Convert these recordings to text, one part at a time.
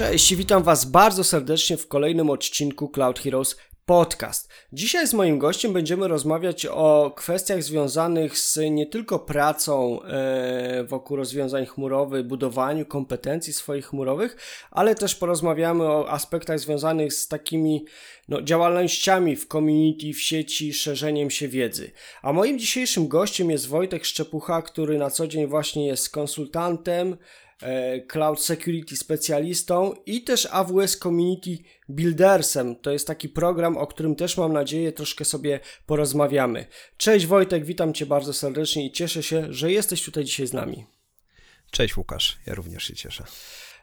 Cześć, witam Was bardzo serdecznie w kolejnym odcinku Cloud Heroes Podcast. Dzisiaj z moim gościem będziemy rozmawiać o kwestiach związanych z nie tylko pracą e, wokół rozwiązań chmurowych, budowaniu kompetencji swoich chmurowych, ale też porozmawiamy o aspektach związanych z takimi no, działalnościami w community, w sieci, szerzeniem się wiedzy. A moim dzisiejszym gościem jest Wojtek Szczepucha, który na co dzień właśnie jest konsultantem, cloud Security specjalistą i też AWS Community Buildersem. To jest taki program, o którym też mam nadzieję troszkę sobie porozmawiamy. Cześć Wojtek, witam Cię bardzo serdecznie i cieszę się, że jesteś tutaj dzisiaj z nami. Cześć Łukasz, ja również się cieszę.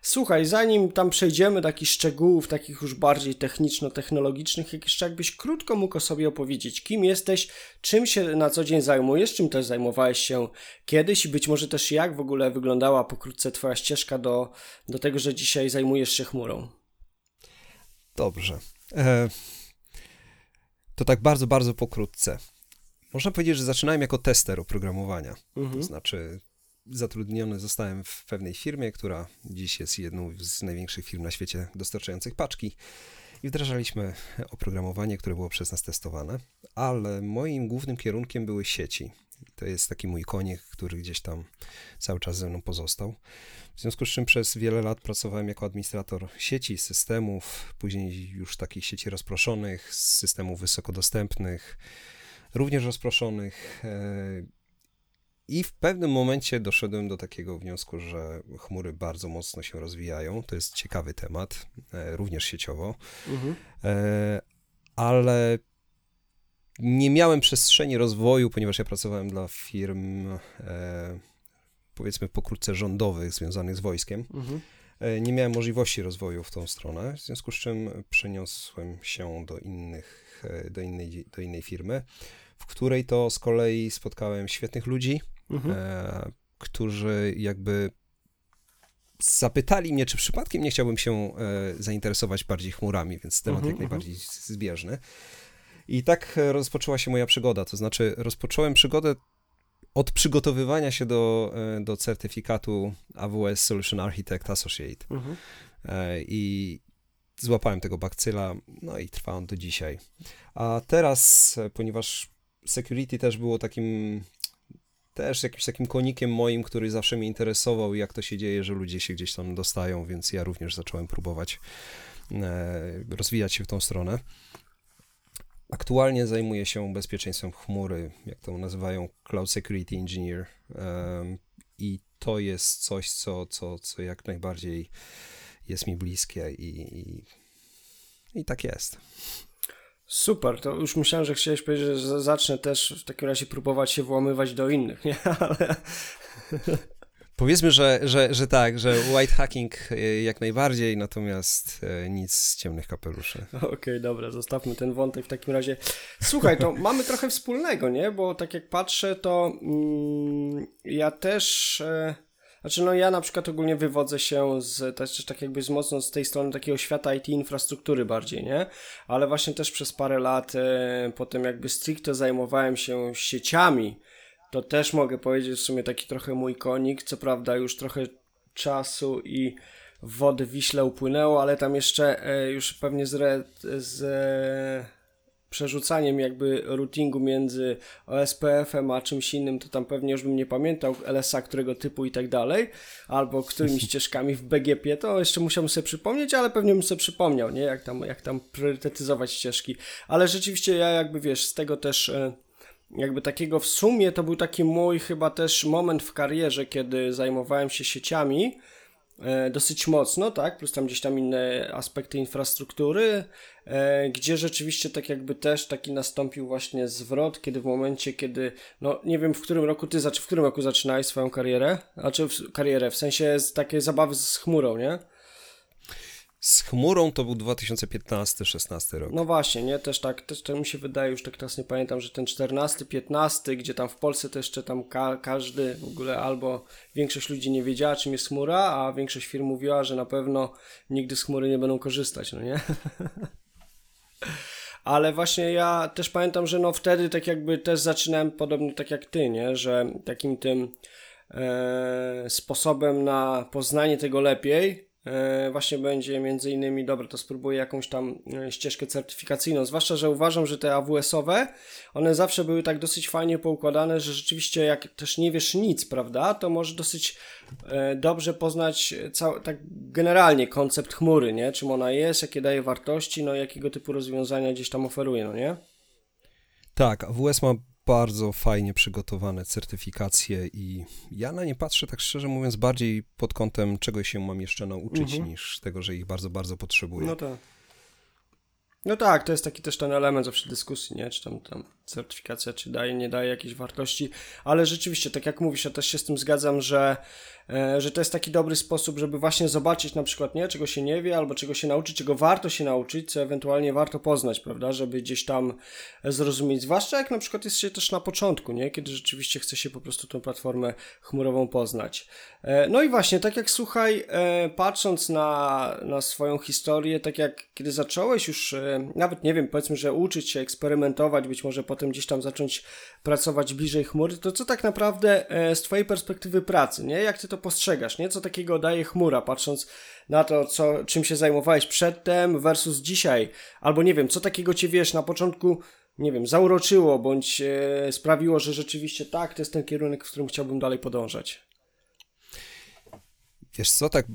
Słuchaj, zanim tam przejdziemy do takich szczegółów, takich już bardziej techniczno-technologicznych, jeszcze jakbyś krótko mógł o sobie opowiedzieć, kim jesteś, czym się na co dzień zajmujesz, czym też zajmowałeś się kiedyś i być może też jak w ogóle wyglądała pokrótce Twoja ścieżka do, do tego, że dzisiaj zajmujesz się chmurą. Dobrze. E, to tak bardzo, bardzo pokrótce. Można powiedzieć, że zaczynałem jako tester oprogramowania. Mhm. To znaczy, zatrudniony zostałem w pewnej firmie, która dziś jest jedną z największych firm na świecie dostarczających paczki. I wdrażaliśmy oprogramowanie, które było przez nas testowane, ale moim głównym kierunkiem były sieci. To jest taki mój konik, który gdzieś tam cały czas ze mną pozostał. W związku z czym przez wiele lat pracowałem jako administrator sieci, systemów, później już takich sieci rozproszonych, systemów wysokodostępnych, również rozproszonych. I w pewnym momencie doszedłem do takiego wniosku, że chmury bardzo mocno się rozwijają. To jest ciekawy temat, e, również sieciowo, mhm. E, ale nie miałem przestrzeni rozwoju, ponieważ ja pracowałem dla firm, e, powiedzmy pokrótce rządowych, związanych z wojskiem. Mhm. Nie miałem możliwości rozwoju w tą stronę, w związku z czym przeniosłem się do innych, do innej, do innej firmy, w której to z kolei spotkałem świetnych ludzi, mhm. e, którzy jakby zapytali mnie, czy przypadkiem nie chciałbym się e, zainteresować bardziej chmurami, więc temat mhm, jak mhm. najbardziej zbieżny. I tak rozpoczęła się moja przygoda, to znaczy rozpocząłem przygodę od przygotowywania się do, e, do certyfikatu AWS Solution Architect Associate. Mhm. E, I złapałem tego bakcyla, no i trwa on do dzisiaj. A teraz, e, ponieważ security też było takim też jakimś takim konikiem moim, który zawsze mnie interesował, jak to się dzieje, że ludzie się gdzieś tam dostają, więc ja również zacząłem próbować e, rozwijać się w tą stronę. Aktualnie zajmuję się bezpieczeństwem chmury, jak to nazywają Cloud Security Engineer. I to jest coś, co, co, co jak najbardziej jest mi bliskie i, i, i tak jest. Super, to już myślałem, że chciałeś powiedzieć, że zacznę też w takim razie próbować się włamywać do innych, nie? Ale... Powiedzmy, że, że, że tak, że white hacking e, jak najbardziej, natomiast e, nic z ciemnych kapeluszy. Okej, okay, dobra, zostawmy ten wątek w takim razie. Słuchaj, to mamy trochę wspólnego, nie? Bo tak jak patrzę, to mm, ja też... E znaczy, no ja na przykład ogólnie wywodzę się z, też tak jakby z mocno z tej strony takiego świata IT infrastruktury bardziej, nie? Ale właśnie też przez parę lat e, potem jakby stricte zajmowałem się sieciami, to też mogę powiedzieć w sumie taki trochę mój konik, co prawda już trochę czasu i wody Wiśle upłynęło, ale tam jeszcze e, już pewnie z, z przerzucaniem jakby routingu między OSPF-em a czymś innym, to tam pewnie już bym nie pamiętał LSA, którego typu i tak dalej, albo którymi ścieżkami w BGP, to jeszcze musiałbym sobie przypomnieć, ale pewnie bym sobie przypomniał, nie, jak tam, jak tam priorytetyzować ścieżki. Ale rzeczywiście ja jakby, wiesz, z tego też e, jakby takiego w sumie to był taki mój chyba też moment w karierze, kiedy zajmowałem się sieciami, dosyć mocno, tak, plus tam gdzieś tam inne aspekty infrastruktury, e, gdzie rzeczywiście tak jakby też taki nastąpił właśnie zwrot, kiedy w momencie, kiedy, no nie wiem w którym roku ty, w którym roku zaczynałeś swoją karierę, znaczy w, karierę, w sensie z takiej zabawy z chmurą, nie? Z chmurą to był 2015-16 rok. No właśnie, nie? Też tak, też to mi się wydaje, już tak teraz nie pamiętam, że ten 14-15, gdzie tam w Polsce to jeszcze tam ka każdy w ogóle albo większość ludzi nie wiedziała, czym jest chmura, a większość firm mówiła, że na pewno nigdy z chmury nie będą korzystać, no nie? Ale właśnie ja też pamiętam, że no wtedy tak jakby też zaczynałem podobnie tak jak ty, nie? Że takim tym e, sposobem na poznanie tego lepiej właśnie będzie między innymi, dobra, to spróbuję jakąś tam e, ścieżkę certyfikacyjną, zwłaszcza, że uważam, że te AWS-owe, one zawsze były tak dosyć fajnie poukładane, że rzeczywiście jak też nie wiesz nic, prawda, to może dosyć e, dobrze poznać cał, tak generalnie koncept chmury, nie, czym ona jest, jakie daje wartości, no jakiego typu rozwiązania gdzieś tam oferuje, no nie? Tak, AWS ma bardzo fajnie przygotowane certyfikacje i ja na nie patrzę, tak szczerze mówiąc, bardziej pod kątem czego się mam jeszcze nauczyć, mhm. niż tego, że ich bardzo, bardzo potrzebuję. No tak. No tak, to jest taki też ten element zawsze dyskusji, nie? Czy tam, tam certyfikacja, czy daje, nie daje jakiejś wartości, ale rzeczywiście, tak jak mówisz, ja też się z tym zgadzam, że E, że to jest taki dobry sposób, żeby właśnie zobaczyć na przykład, nie, czego się nie wie, albo czego się nauczyć, czego warto się nauczyć, co ewentualnie warto poznać, prawda, żeby gdzieś tam zrozumieć, zwłaszcza jak na przykład jest się też na początku, nie, kiedy rzeczywiście chce się po prostu tą platformę chmurową poznać. E, no i właśnie, tak jak słuchaj, e, patrząc na, na swoją historię, tak jak kiedy zacząłeś już, nawet nie wiem, powiedzmy, że uczyć się, eksperymentować, być może potem gdzieś tam zacząć pracować bliżej chmury, to co tak naprawdę z twojej perspektywy pracy, nie, jak ty to to postrzegasz, nie? Co takiego daje chmura, patrząc na to, co, czym się zajmowałeś przedtem versus dzisiaj, albo nie wiem, co takiego cię wiesz na początku, nie wiem, zauroczyło, bądź e, sprawiło, że rzeczywiście tak, to jest ten kierunek, w którym chciałbym dalej podążać. Wiesz co, tak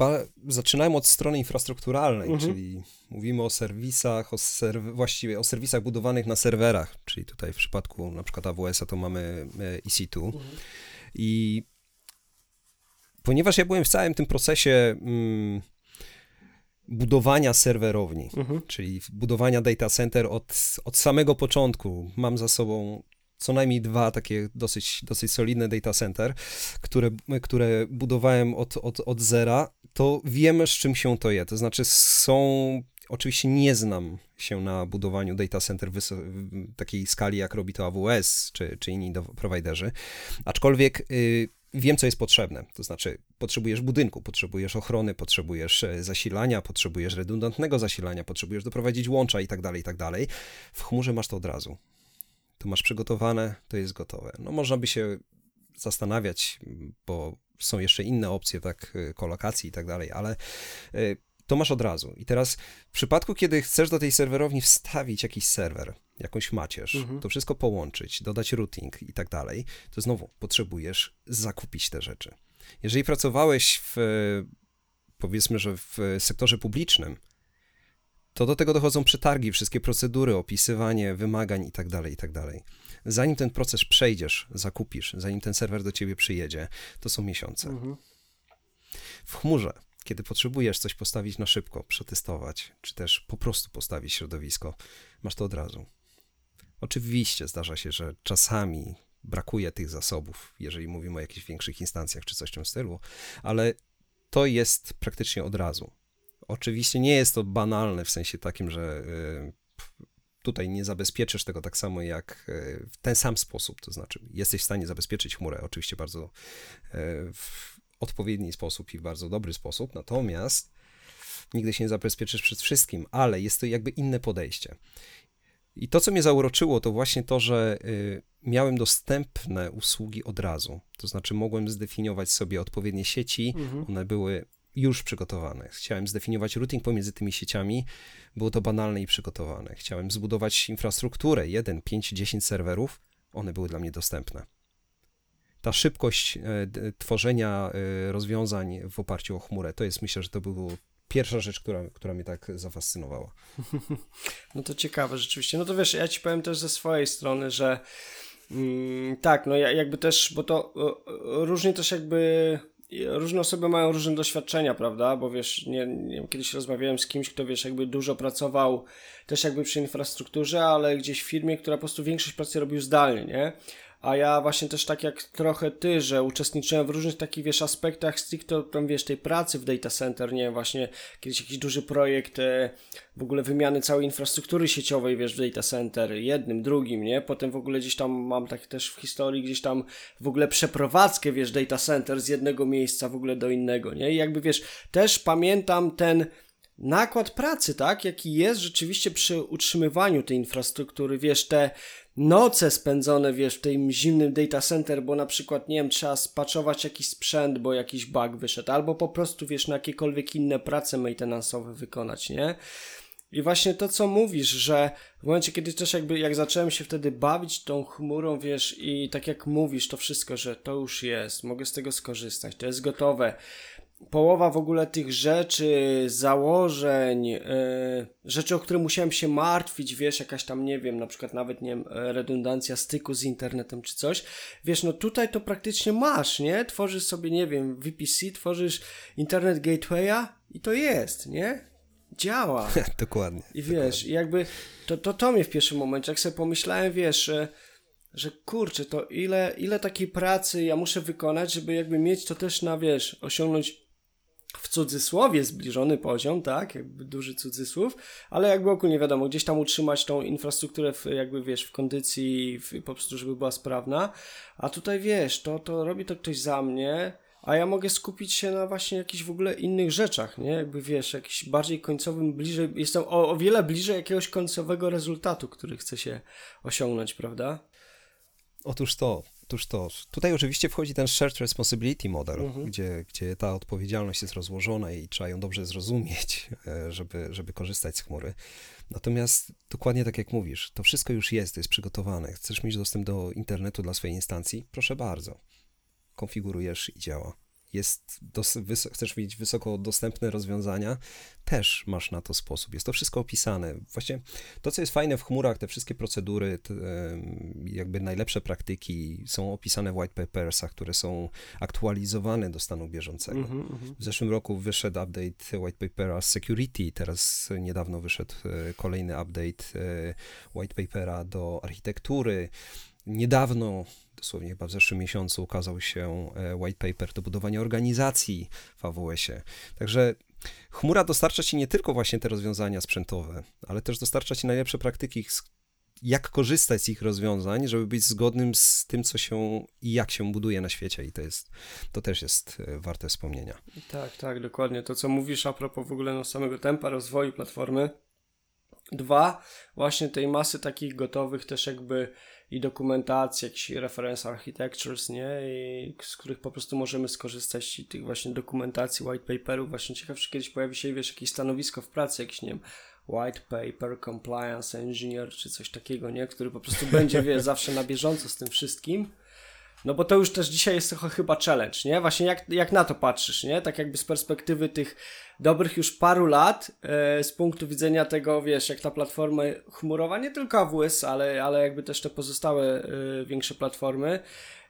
zaczynałem od strony infrastrukturalnej, mhm. czyli mówimy o serwisach, o serw- właściwie o serwisach budowanych na serwerach, czyli tutaj w przypadku na przykład AWS-a to mamy e, EC2 mhm. i ponieważ ja byłem w całym tym procesie mm, budowania serwerowni, mhm. czyli budowania data center od, od samego początku. Mam za sobą co najmniej dwa takie dosyć, dosyć solidne data center, które, które budowałem od, od, od zera, to wiemy, z czym się to je. To znaczy są Oczywiście nie znam się na budowaniu data center w takiej skali, jak robi to AWS czy, czy inni prowajderzy, aczkolwiek y, wiem, co jest potrzebne. To znaczy, potrzebujesz budynku, potrzebujesz ochrony, potrzebujesz e, zasilania, potrzebujesz redundantnego zasilania, potrzebujesz doprowadzić łącza i tak dalej, i tak dalej. W chmurze masz to od razu. To masz przygotowane, to jest gotowe. No można by się zastanawiać, bo są jeszcze inne opcje, tak, e, kolokacji i tak dalej, ale e, to masz od razu. I teraz w przypadku, kiedy chcesz do tej serwerowni wstawić jakiś serwer, jakąś macierz, mhm. to wszystko połączyć, dodać routing i tak dalej, to znowu potrzebujesz zakupić te rzeczy. Jeżeli pracowałeś w, powiedzmy, że w sektorze publicznym, to do tego dochodzą przetargi, wszystkie procedury, opisywanie wymagań i tak dalej, i tak. Zanim ten proces przejdziesz, zakupisz, zanim ten serwer do ciebie przyjedzie, to są miesiące. Mhm. W chmurze kiedy potrzebujesz coś postawić na szybko, przetestować, czy też po prostu postawić środowisko, masz to od razu. Oczywiście zdarza się, że czasami brakuje tych zasobów, jeżeli mówimy o jakichś większych instancjach czy coś w tym stylu, ale to jest praktycznie od razu. Oczywiście nie jest to banalne w sensie takim, że y, tutaj nie zabezpieczysz tego tak samo jak y, w ten sam sposób, to znaczy jesteś w stanie zabezpieczyć chmurę, oczywiście bardzo y, odpowiedni sposób i w bardzo dobry sposób, natomiast nigdy się nie zabezpieczysz przed wszystkim, ale jest to jakby inne podejście. I to, co mnie zauroczyło, to właśnie to, że miałem dostępne usługi od razu. To znaczy, mogłem zdefiniować sobie odpowiednie sieci, mhm. one były już przygotowane. Chciałem zdefiniować routing pomiędzy tymi sieciami, było to banalne i przygotowane. Chciałem zbudować infrastrukturę, 1, 5, 10 serwerów, one były dla mnie dostępne ta szybkość e, tworzenia e, rozwiązań w oparciu o chmurę, to jest myślę, że to była pierwsza rzecz, która, która mnie tak zafascynowała. No to ciekawe rzeczywiście. No to wiesz, ja ci powiem też ze swojej strony, że mm, tak, no jakby też, bo to różnie też jakby różne osoby mają różne doświadczenia, prawda? Bo wiesz, nie, nie kiedyś rozmawiałem z kimś, kto wiesz, jakby dużo pracował też jakby przy infrastrukturze, ale gdzieś w firmie, która po prostu większość pracy robił zdalnie, nie? A ja właśnie też tak jak trochę ty, że uczestniczyłem w różnych takich, wiesz, aspektach stricte tam, wiesz, tej pracy w data center, nie właśnie kiedyś jakiś duży projekt e, w ogóle wymiany całej infrastruktury sieciowej, wiesz, w data center, jednym, drugim, nie, potem w ogóle gdzieś tam mam tak też w historii gdzieś tam w ogóle przeprowadzkę, wiesz, data center z jednego miejsca w ogóle do innego, nie, i jakby, wiesz, też pamiętam ten nakład pracy, tak, jaki jest rzeczywiście przy utrzymywaniu tej infrastruktury, wiesz, te noce spędzone, wiesz, w tym zimnym data center, bo na przykład, nie wiem, trzeba spaczować jakiś sprzęt, bo jakiś bug wyszedł, albo po prostu, wiesz, na jakiekolwiek inne prace maintenance'owe wykonać, nie? I właśnie to, co mówisz, że w momencie, kiedy też jakby, jak zacząłem się wtedy bawić tą chmurą, wiesz, i tak jak mówisz, to wszystko, że to już jest, mogę z tego skorzystać, to jest gotowe. Połowa w ogóle tych rzeczy, założeń, yy, rzeczy, o które musiałem się martwić, wiesz, jakaś tam, nie wiem, na przykład nawet, nie wiem, redundancja styku z internetem czy coś, wiesz, no tutaj to praktycznie masz, nie? Tworzysz sobie, nie wiem, VPC, tworzysz Internet Gatewaya i to jest, nie? działa. dokładnie. I wiesz, dokładnie. jakby to, to, to mnie w pierwszym momencie, jak sobie pomyślałem, wiesz, że, że kurczę, to ile, ile takiej pracy ja muszę wykonać, żeby jakby mieć to też na, wiesz, osiągnąć w cudzysłowie zbliżony poziom, tak, jakby duży cudzysłów, ale jakby ogólnie wiadomo, gdzieś tam utrzymać tą infrastrukturę w, jakby wiesz, w kondycji, w, po prostu, żeby była sprawna, a tutaj wiesz, to, to robi to ktoś za mnie, a ja mogę skupić się na właśnie jakichś w ogóle innych rzeczach, nie? Jakby wiesz, jakiś bardziej końcowym, bliżej, jestem o, o wiele bliżej jakiegoś końcowego rezultatu, który chce się osiągnąć, prawda? Otóż to, otóż to. Tutaj oczywiście wchodzi ten shared responsibility model, mhm. gdzie, gdzie ta odpowiedzialność jest rozłożona i trzeba ją dobrze zrozumieć, e, żeby, żeby korzystać z chmury. Natomiast dokładnie tak jak mówisz, to wszystko już jest, jest przygotowane. Chcesz mieć dostęp do internetu dla swojej instancji? Proszę bardzo konfigurujesz i działa. Jest chcesz mieć wysoko dostępne rozwiązania, też masz na to sposób. Jest to wszystko opisane. Właśnie to, co jest fajne w chmurach, te wszystkie procedury, te, jakby najlepsze praktyki są opisane w white papersach, które są aktualizowane do stanu bieżącego. Mm -hmm. W zeszłym roku wyszedł update white papera security, teraz niedawno wyszedł e, kolejny update e, white papera do architektury. Niedawno, dosłownie chyba w zeszłym miesiącu, ukazał się e, white paper do budowania organizacji w AWS-ie. Także chmura dostarcza ci nie tylko właśnie te rozwiązania sprzętowe, ale też dostarcza ci najlepsze praktyki, jak korzystać z ich rozwiązań, żeby być zgodnym z tym, co się i jak się buduje na świecie. I to jest, to też jest e, warte wspomnienia. Tak, tak, dokładnie. To, co mówisz a propos w ogóle no, samego tempa rozwoju platformy. Dwa, właśnie tej masy takich gotowych też jakby i dokumentacji, jakiś reference architectures, nie? I z których po prostu możemy skorzystać i tych właśnie dokumentacji, white paperów. Właśnie ciekaw, czy kiedyś pojawi się, wiesz, jakieś stanowisko w pracy, jakiś, nie wiem, white paper, compliance engineer, czy coś takiego, nie? Który po prostu będzie, wiesz, zawsze na bieżąco z tym wszystkim. No bo to już też dzisiaj jest trochę chyba challenge, nie? Właśnie jak, jak na to patrzysz, nie? Tak jakby z perspektywy tych dobrych już paru lat, e, z punktu widzenia tego, wiesz, jak ta platforma chmurowa, nie tylko AWS, ale, ale jakby też te pozostałe e, większe platformy,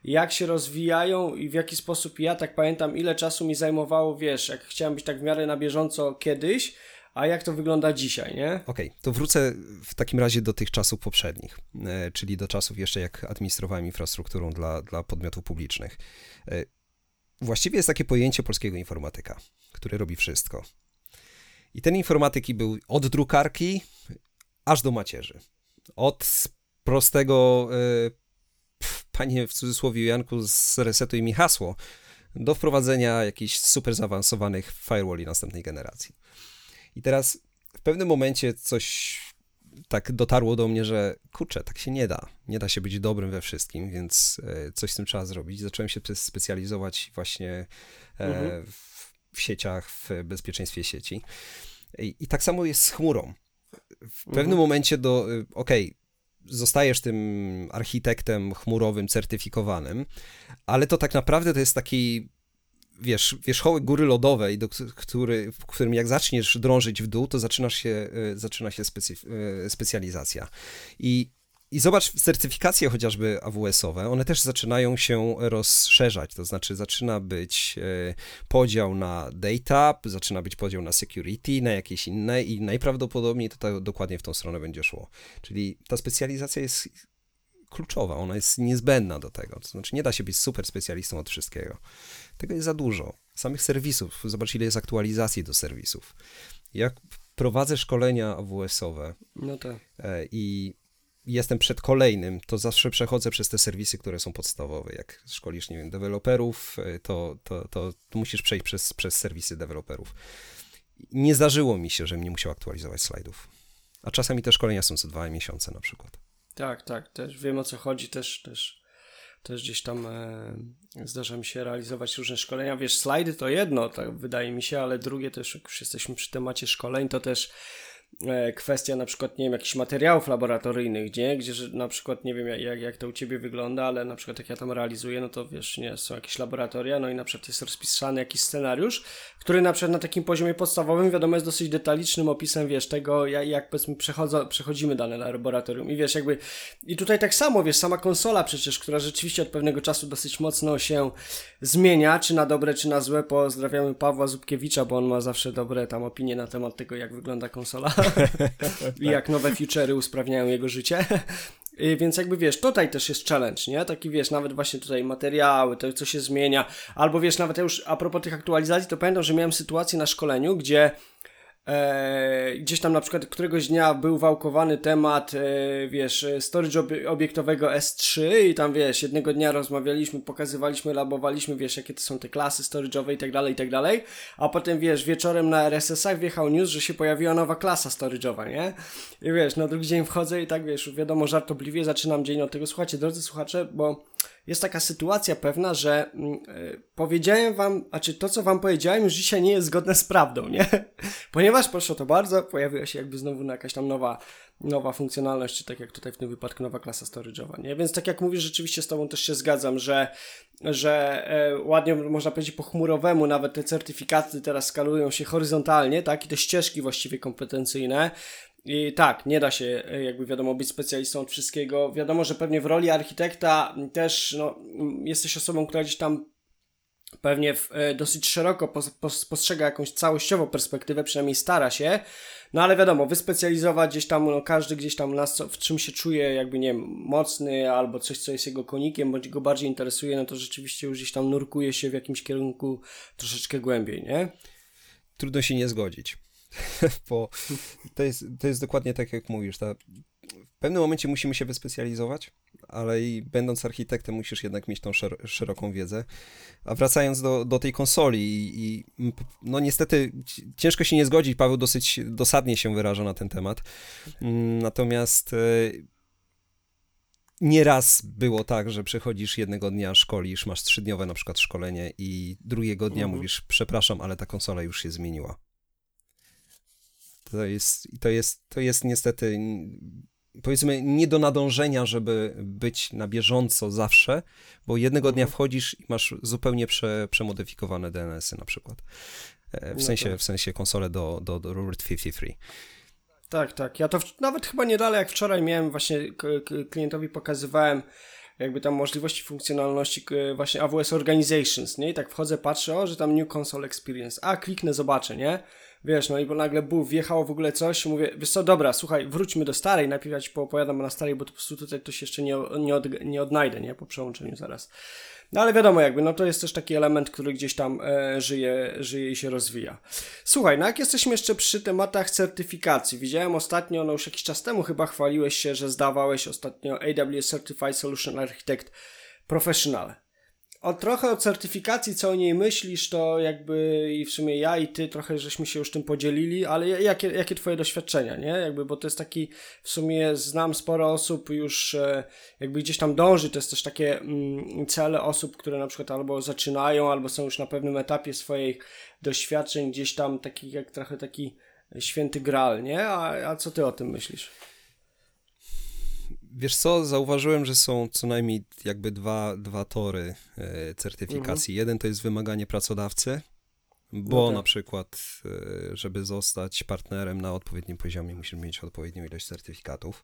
jak się rozwijają i w jaki sposób, ja tak pamiętam, ile czasu mi zajmowało, wiesz, jak chciałem być tak w miarę na bieżąco kiedyś, a jak to wygląda dzisiaj, nie? Okej, okay, to wrócę w takim razie do tych czasów poprzednich, e, czyli do czasów jeszcze jak administrowałem infrastrukturą dla, dla podmiotów publicznych. E, właściwie jest takie pojęcie polskiego informatyka, który robi wszystko. I ten informatyki był od drukarki aż do macierzy. Od prostego, e, panie w cudzysłowie Janku, zresetuj mi hasło, do wprowadzenia jakichś super zaawansowanych firewalli następnej generacji. I teraz w pewnym momencie coś tak dotarło do mnie, że kurczę, tak się nie da. Nie da się być dobrym we wszystkim, więc e, coś z tym trzeba zrobić. Zacząłem się specjalizować właśnie e, mhm. w sieciach, w bezpieczeństwie sieci. I, I, tak samo jest z chmurą. W pewnym mhm. momencie do, e, okej, okay, zostajesz tym architektem chmurowym certyfikowanym, ale to tak naprawdę to jest taki wiesz, wierzchołek góry lodowej, do który, w którym jak zaczniesz drążyć w dół, to zaczynasz się, e, zaczyna się e, specjalizacja. I i zobacz, certyfikacje chociażby AWS-owe, one też zaczynają się rozszerzać, to znaczy zaczyna być e, podział na data, zaczyna być podział na security, na jakieś inne i najprawdopodobniej to tak dokładnie w tą stronę będzie szło. Czyli ta specjalizacja jest kluczowa, ona jest niezbędna do tego. To znaczy, nie da się być super specjalistą od wszystkiego. Tego jest za dużo. Samych serwisów, zobacz, ile jest aktualizacji do serwisów. Jak prowadzę szkolenia AWS-owe no tak. E, i jestem przed kolejnym, to zawsze przechodzę przez te serwisy, które są podstawowe. Jak szkolisz, nie wiem, deweloperów, e, to, to, to, to musisz przejść przez, przez serwisy deweloperów. nie zdarzyło mi się, żebym nie musiał aktualizować slajdów. A czasami te szkolenia są co dwa miesiące na przykład. Tak, tak, też wiem o co chodzi, też, też, też gdzieś tam e, zdarza mi się realizować różne szkolenia. Wiesz, slajdy to jedno, tak wydaje mi się, ale drugie też, jak już jesteśmy przy temacie szkoleń, to też kwestia na przykład, nie wiem, jakichś materiałów laboratoryjnych, nie? Gdzie na przykład, nie wiem jak, jak to u Ciebie wygląda, ale na przykład jak ja tam realizuję, no to wiesz, nie, są jakieś laboratoria, no i na przykład jest rozpisany jakiś scenariusz, który na przykład na takim poziomie podstawowym, wiadomo, jest dosyć detalicznym opisem, wiesz, tego, jak, jak powiedzmy przechodzą, przechodzimy dane laboratorium i wiesz, jakby, i tutaj tak samo, wiesz, sama konsola przecież, która rzeczywiście od pewnego czasu dosyć mocno się zmienia, czy na dobre, czy na złe, pozdrawiamy Pawła Zubkiewicza, bo on ma zawsze dobre tam opinie na temat tego, jak wygląda konsola. I jak nowe feature'y usprawniają jego życie. Więc jakby wiesz, tutaj też jest challenge, nie? Taki wiesz, nawet właśnie tutaj materiały, to co się zmienia, albo wiesz, nawet ja już a propos tych aktualizacji, to pamiętam, że miałem sytuację na szkoleniu, gdzie E, gdzieś tam na przykład któregoś dnia był wałkowany temat, e, wiesz, storage obiektowego S3 i tam, wiesz, jednego dnia rozmawialiśmy, pokazywaliśmy, labowaliśmy, wiesz, jakie to są te klasy storage'owe i tak dalej, i tak dalej, a potem, wiesz, wieczorem na RSS-ach wjechał news, że się pojawiła nowa klasa storage'owa, nie? I wiesz, na drugi dzień wchodzę i tak, wiesz, wiadomo, żartobliwie zaczynam dzień od tego. Słuchajcie, drodzy słuchacze, bo jest taka sytuacja pewna, że mm, e, powiedziałem wam, a czy to, co wam powiedziałem, już dzisiaj nie jest zgodne z prawdą, nie? Ponieważ, proszę to bardzo, pojawiła się jakby znowu jakaś tam nowa, nowa funkcjonalność, czy tak jak tutaj w tym wypadku nowa klasa storage'owa, nie? Więc tak jak mówisz, rzeczywiście z tobą też się zgadzam, że, że e, ładnie można powiedzieć po chmurowemu nawet te certyfikaty teraz skalują się horyzontalnie, tak? I te ścieżki właściwie kompetencyjne i tak, nie da się, e, jakby wiadomo, być specjalistą od wszystkiego. Wiadomo, że pewnie w roli architekta też no, jesteś osobą, która gdzieś tam pewnie w, e, dosyć szeroko pos, pos, postrzega jakąś całościową perspektywę, przynajmniej stara się. No ale wiadomo, wyspecjalizować gdzieś tam, no, każdy gdzieś tam nas, w czym się czuje, jakby nie wiem, mocny, albo coś, co jest jego konikiem, bądź go bardziej interesuje, no to rzeczywiście już gdzieś tam nurkuje się w jakimś kierunku troszeczkę głębiej, nie? Trudno się nie zgodzić. bo to jest, to jest dokładnie tak, jak mówisz. Ta, w pewnym momencie musimy się wyspecjalizować, ale i będąc architektem musisz jednak mieć tą szer szeroką wiedzę. A wracając do, do tej konsoli i, i, no niestety ciężko się nie zgodzić, Paweł dosyć dosadnie się wyraża na ten temat. Natomiast e, nieraz było tak, że przychodzisz jednego dnia, szkolisz, masz trzydniowe na przykład szkolenie i drugiego dnia mhm. mówisz, przepraszam, ale ta konsola już się zmieniła. To jest, to jest, to jest niestety powiedzmy nie do nadążenia, żeby być na bieżąco zawsze, bo jednego dnia mhm. wchodzisz i masz zupełnie prze, przemodyfikowane DNS-y na przykład. E, w no sensie, tak. w sensie konsole do, do, do Route 53. Tak, tak. Ja to w, nawet chyba nie dalej jak wczoraj miałem, właśnie klientowi pokazywałem jakby tam możliwości funkcjonalności właśnie AWS Organizations, nie? I tak wchodzę, patrzę, o, że tam New Console Experience. A, kliknę, zobaczę, nie? Wiesz, no i bo nagle był, wjechało w ogóle coś, mówię, wiesz co, dobra, słuchaj, wróćmy do starej, najpierw ja ci poopowiadam na starej, bo to po prostu tutaj to się jeszcze nie, nie, od, nie odnajdę, nie, po przełączeniu zaraz. No ale wiadomo jakby, no to jest też taki element, który gdzieś tam e, żyje, żyje i się rozwija. Słuchaj, no jak jesteśmy jeszcze przy tematach certyfikacji, widziałem ostatnio, no już jakiś czas temu chyba chwaliłeś się, że zdawałeś ostatnio AWS Certified Solution Architect Professional o trochę o certyfikacji, co o niej myślisz, to jakby i w sumie ja i ty trochę żeśmy się już tym podzielili, ale jakie, jakie twoje doświadczenia, nie? Jakby, bo to jest taki, w sumie znam sporo osób już e, jakby gdzieś tam dąży, to jest też takie mm, cele osób, które na przykład albo zaczynają, albo są już na pewnym etapie swoich doświadczeń, gdzieś tam taki, jak trochę taki święty gral, nie? A, a co ty o tym myślisz? Wiesz co, zauważyłem, że są co najmniej jakby dwa, dwa tory e, certyfikacji. Mhm. Jeden to jest wymaganie pracodawcy, bo no tak. na przykład, e, żeby zostać partnerem na odpowiednim poziomie, musisz mieć odpowiednią ilość certyfikatów.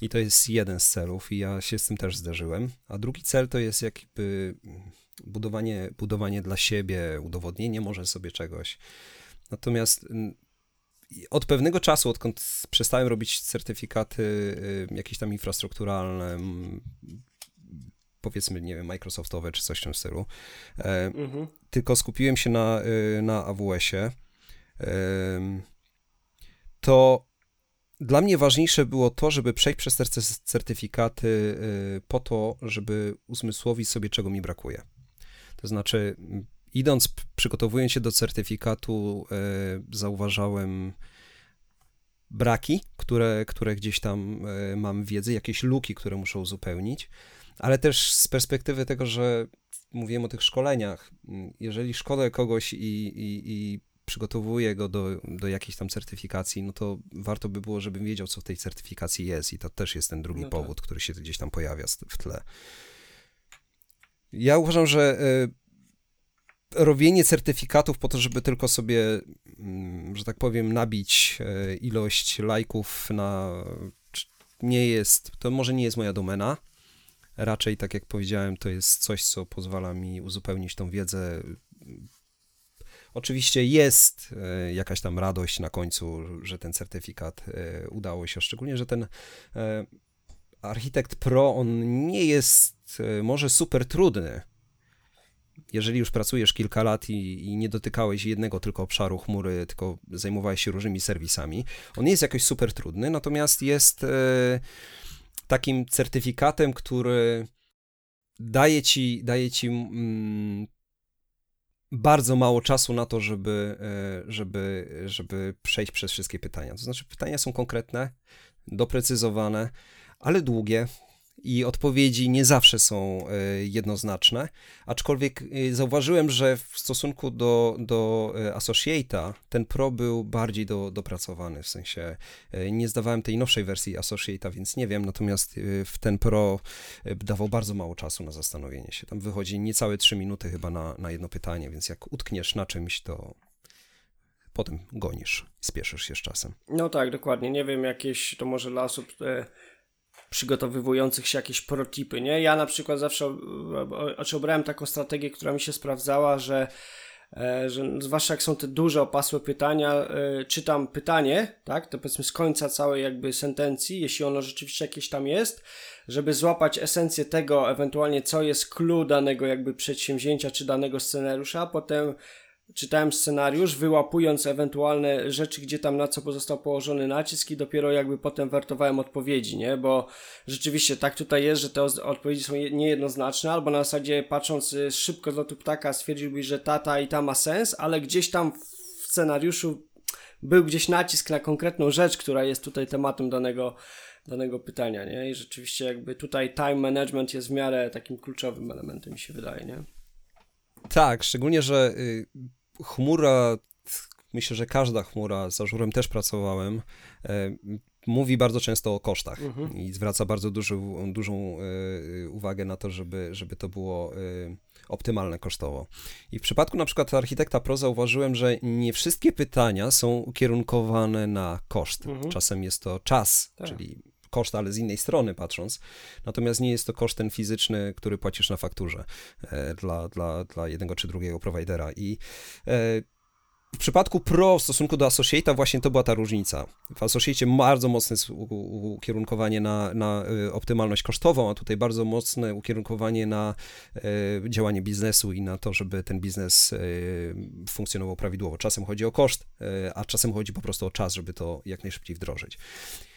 I to jest jeden z celów, i ja się z tym też zderzyłem. A drugi cel to jest jakby budowanie, budowanie dla siebie, udowodnienie może sobie czegoś. Natomiast od pewnego czasu, odkąd przestałem robić certyfikaty y, jakieś tam infrastrukturalne, powiedzmy, nie wiem, Microsoftowe czy coś w tym stylu, e, mhm. tylko skupiłem się na, y, na AWS-ie, to dla mnie ważniejsze było to, żeby przejść przez te certyfikaty y, po to, żeby uzmysłowić sobie, czego mi brakuje. To znaczy, idąc, przygotowując się do certyfikatu, e, zauważałem braki, które, które gdzieś tam e, mam wiedzy, jakieś luki, które muszę uzupełnić, ale też z perspektywy tego, że mówiłem o tych szkoleniach, jeżeli szkolę kogoś i, i, i przygotowuję go do, do jakiejś tam certyfikacji, no to warto by było, żebym wiedział, co w tej certyfikacji jest i to też jest ten drugi no tak. powód, który się gdzieś tam pojawia w tle. Ja uważam, że y, robienie certyfikatów po to, żeby tylko sobie, y, że tak powiem, nabić y, ilość lajków na nie jest, to może nie jest moja domena. Raczej, tak jak powiedziałem, to jest coś, co pozwala mi uzupełnić tą wiedzę Oczywiście jest e, jakaś tam radość na końcu, że ten certyfikat e, udało się, szczególnie, że ten e, Architekt Pro, on nie jest może super trudny. Jeżeli już pracujesz kilka lat i, i, nie dotykałeś jednego tylko obszaru chmury, tylko zajmowałeś się różnymi serwisami, on jest jakoś super trudny, natomiast jest takim certyfikatem, który daje ci, daje ci mm, bardzo mało czasu na to, żeby, e, żeby, żeby przejść przez wszystkie pytania. To znaczy, pytania są konkretne, doprecyzowane, ale długie, i odpowiedzi nie zawsze są e, jednoznaczne, aczkolwiek e, zauważyłem, że w stosunku do, do e, Associate'a ten Pro był bardziej do, dopracowany, w sensie nie zdawałem tej nowszej wersji Associate'a, więc nie wiem, natomiast w ten Pro dawał bardzo mało czasu na zastanowienie się. Tam wychodzi niecałe 3 minuty chyba na, na jedno pytanie, więc jak utkniesz na czymś, to potem gonisz, spieszysz się z czasem. No tak, dokładnie. Nie wiem, jakieś to może dla osób przygotowywujących się jakieś protipy, nie? Ja na przykład zawsze znaczy obrałem taką strategię, która mi się sprawdzała, że e, że zwłaszcza jak są te duże, opasłe pytania, e, czytam pytanie, tak, to powiedzmy z końca całej jakby sentencji, jeśli ono rzeczywiście jakieś tam jest, żeby złapać esencję tego, ewentualnie co jest clue danego jakby przedsięwzięcia czy danego scenariusza, a potem czytałem scenariusz, wyłapując ewentualne rzeczy, gdzie tam na co pozostał położony nacisk i dopiero jakby potem wertowałem odpowiedzi, nie? Bo rzeczywiście tak tutaj jest, że te odpowiedzi są niejednoznaczne, albo na zasadzie patrząc y, szybko z lotu ptaka stwierdziłbyś, że ta, ta i ta ma sens, ale gdzieś tam w scenariuszu był gdzieś nacisk na konkretną rzecz, która jest tutaj tematem danego, danego pytania, nie? I rzeczywiście jakby tutaj time management jest w miarę takim kluczowym elementem, mi się wydaje, nie? Tak, szczególnie, że y, chmura, myślę, że każda chmura, z Ażurem też pracowałem, e, mówi bardzo często o kosztach mhm. i zwraca bardzo dużą, dużą e, uwagę na to, żeby, żeby to było e, optymalne kosztowo. I w przypadku na przykład architekta pro zauważyłem, że nie wszystkie pytania są ukierunkowane na koszt. Mhm. Czasem jest to czas, tak. czyli koszt, ale z innej strony patrząc. Natomiast nie jest to koszt ten fizyczny, który płacisz na fakturze e, dla, dla, dla jednego czy drugiego providera. I e, w przypadku Pro w stosunku do Associate'a właśnie to była ta różnica. W Associate'cie bardzo mocne ukierunkowanie na, na e, optymalność kosztową, a tutaj bardzo mocne ukierunkowanie na działanie biznesu i na to, żeby ten biznes funkcjonował prawidłowo. Czasem chodzi o koszt, a czasem chodzi po prostu o czas, żeby to jak najszybciej wdrożyć.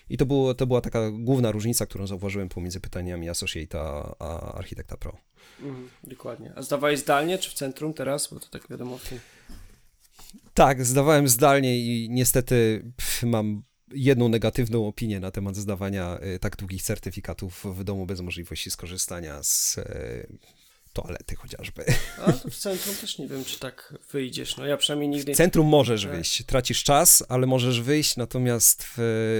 I to, było, to była taka główna różnica, którą zauważyłem pomiędzy pytaniami Associate'a a Architekta Pro. Mhm, dokładnie. A zdawałeś zdalnie, czy w centrum teraz? Bo to tak wiadomo. W tym... Tak, zdawałem zdalnie i niestety mam jedną negatywną opinię na temat zdawania y, tak długich certyfikatów w domu bez możliwości skorzystania z y, toalety chociażby. A to w centrum też nie wiem, czy tak wyjdziesz. No ja przynajmniej nigdy... W centrum możesz wyjść. Tracisz czas, ale możesz wyjść, natomiast w,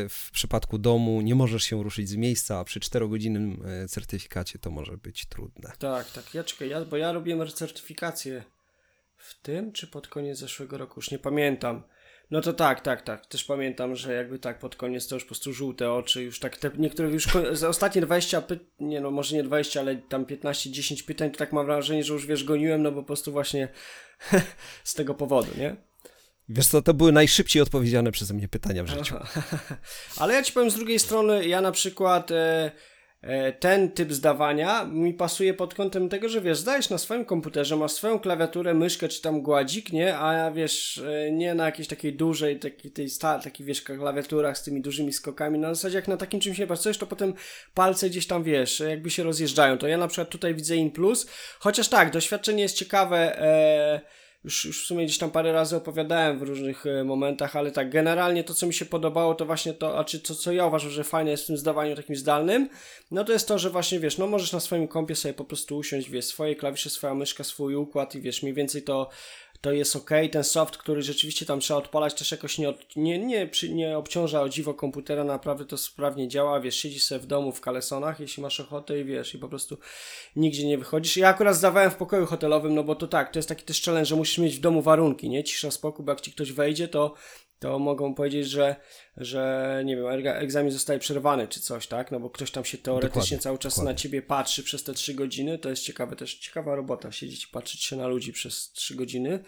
w przypadku domu nie możesz się ruszyć z miejsca, a przy czterogodzinnym e, certyfikacie to może być trudne. Tak, tak. Ja czekaj, ja, bo ja robiłem certyfikację w tym, czy pod koniec zeszłego roku, już nie pamiętam. No to tak, tak, tak. Też pamiętam, że jakby tak pod koniec to już po prostu żółte oczy, już tak te niektóre już za ostatnie 20 pytań, nie no, może nie 20, ale tam 15-10 pytań, to tak mam wrażenie, że już wiesz, goniłem, no bo po prostu właśnie z tego powodu, nie? Wiesz co, to były najszybciej odpowiedziane przeze mnie pytania w życiu. ale ja ci powiem z drugiej strony, ja na przykład E, ten typ zdawania mi pasuje pod kątem tego, że wiesz, zdajesz na swoim komputerze, masz swoją klawiaturę, myszkę czy tam gładzik, nie? A wiesz, e, nie na jakiejś takiej dużej, takiej, tej sta, takiej wiesz, klawiaturach z tymi dużymi skokami. Na zasadzie jak na takim czymś nie pracujesz, to potem palce gdzieś tam, wiesz, jakby się rozjeżdżają. To ja na przykład tutaj widzę in plus, chociaż tak, doświadczenie jest ciekawe, e, już, już w sumie gdzieś tam parę razy opowiadałem w różnych e, momentach, ale tak, generalnie to, co mi się podobało, to właśnie to, a czy to, co ja uważam, że fajne jest w tym zdawaniu takim zdalnym, no to jest to, że właśnie, wiesz, no możesz na swoim kompie sobie po prostu usiąść, wiesz, swoje klawisze, swoja myszka, swój układ i wiesz, mniej więcej to to jest ok. Ten soft, który rzeczywiście tam trzeba odpalać, też jakoś nie, od, nie, nie, przy, nie obciąża o dziwo komputera, naprawdę to sprawnie działa. Wiesz, siedzisz sobie w domu w kalesonach, jeśli masz ochotę i wiesz, i po prostu nigdzie nie wychodzisz. Ja akurat zdawałem w pokoju hotelowym, no bo to tak, to jest taki też challenge, że musisz mieć w domu warunki, nie? Cisza, spokój, bo jak ci ktoś wejdzie, to to mogą powiedzieć, że, że nie wiem, egzamin zostaje przerwany czy coś, tak? No bo ktoś tam się teoretycznie dokładnie, cały czas dokładnie. na ciebie patrzy przez te trzy godziny. To jest ciekawe, też ciekawa robota, siedzieć i patrzeć się na ludzi przez trzy godziny.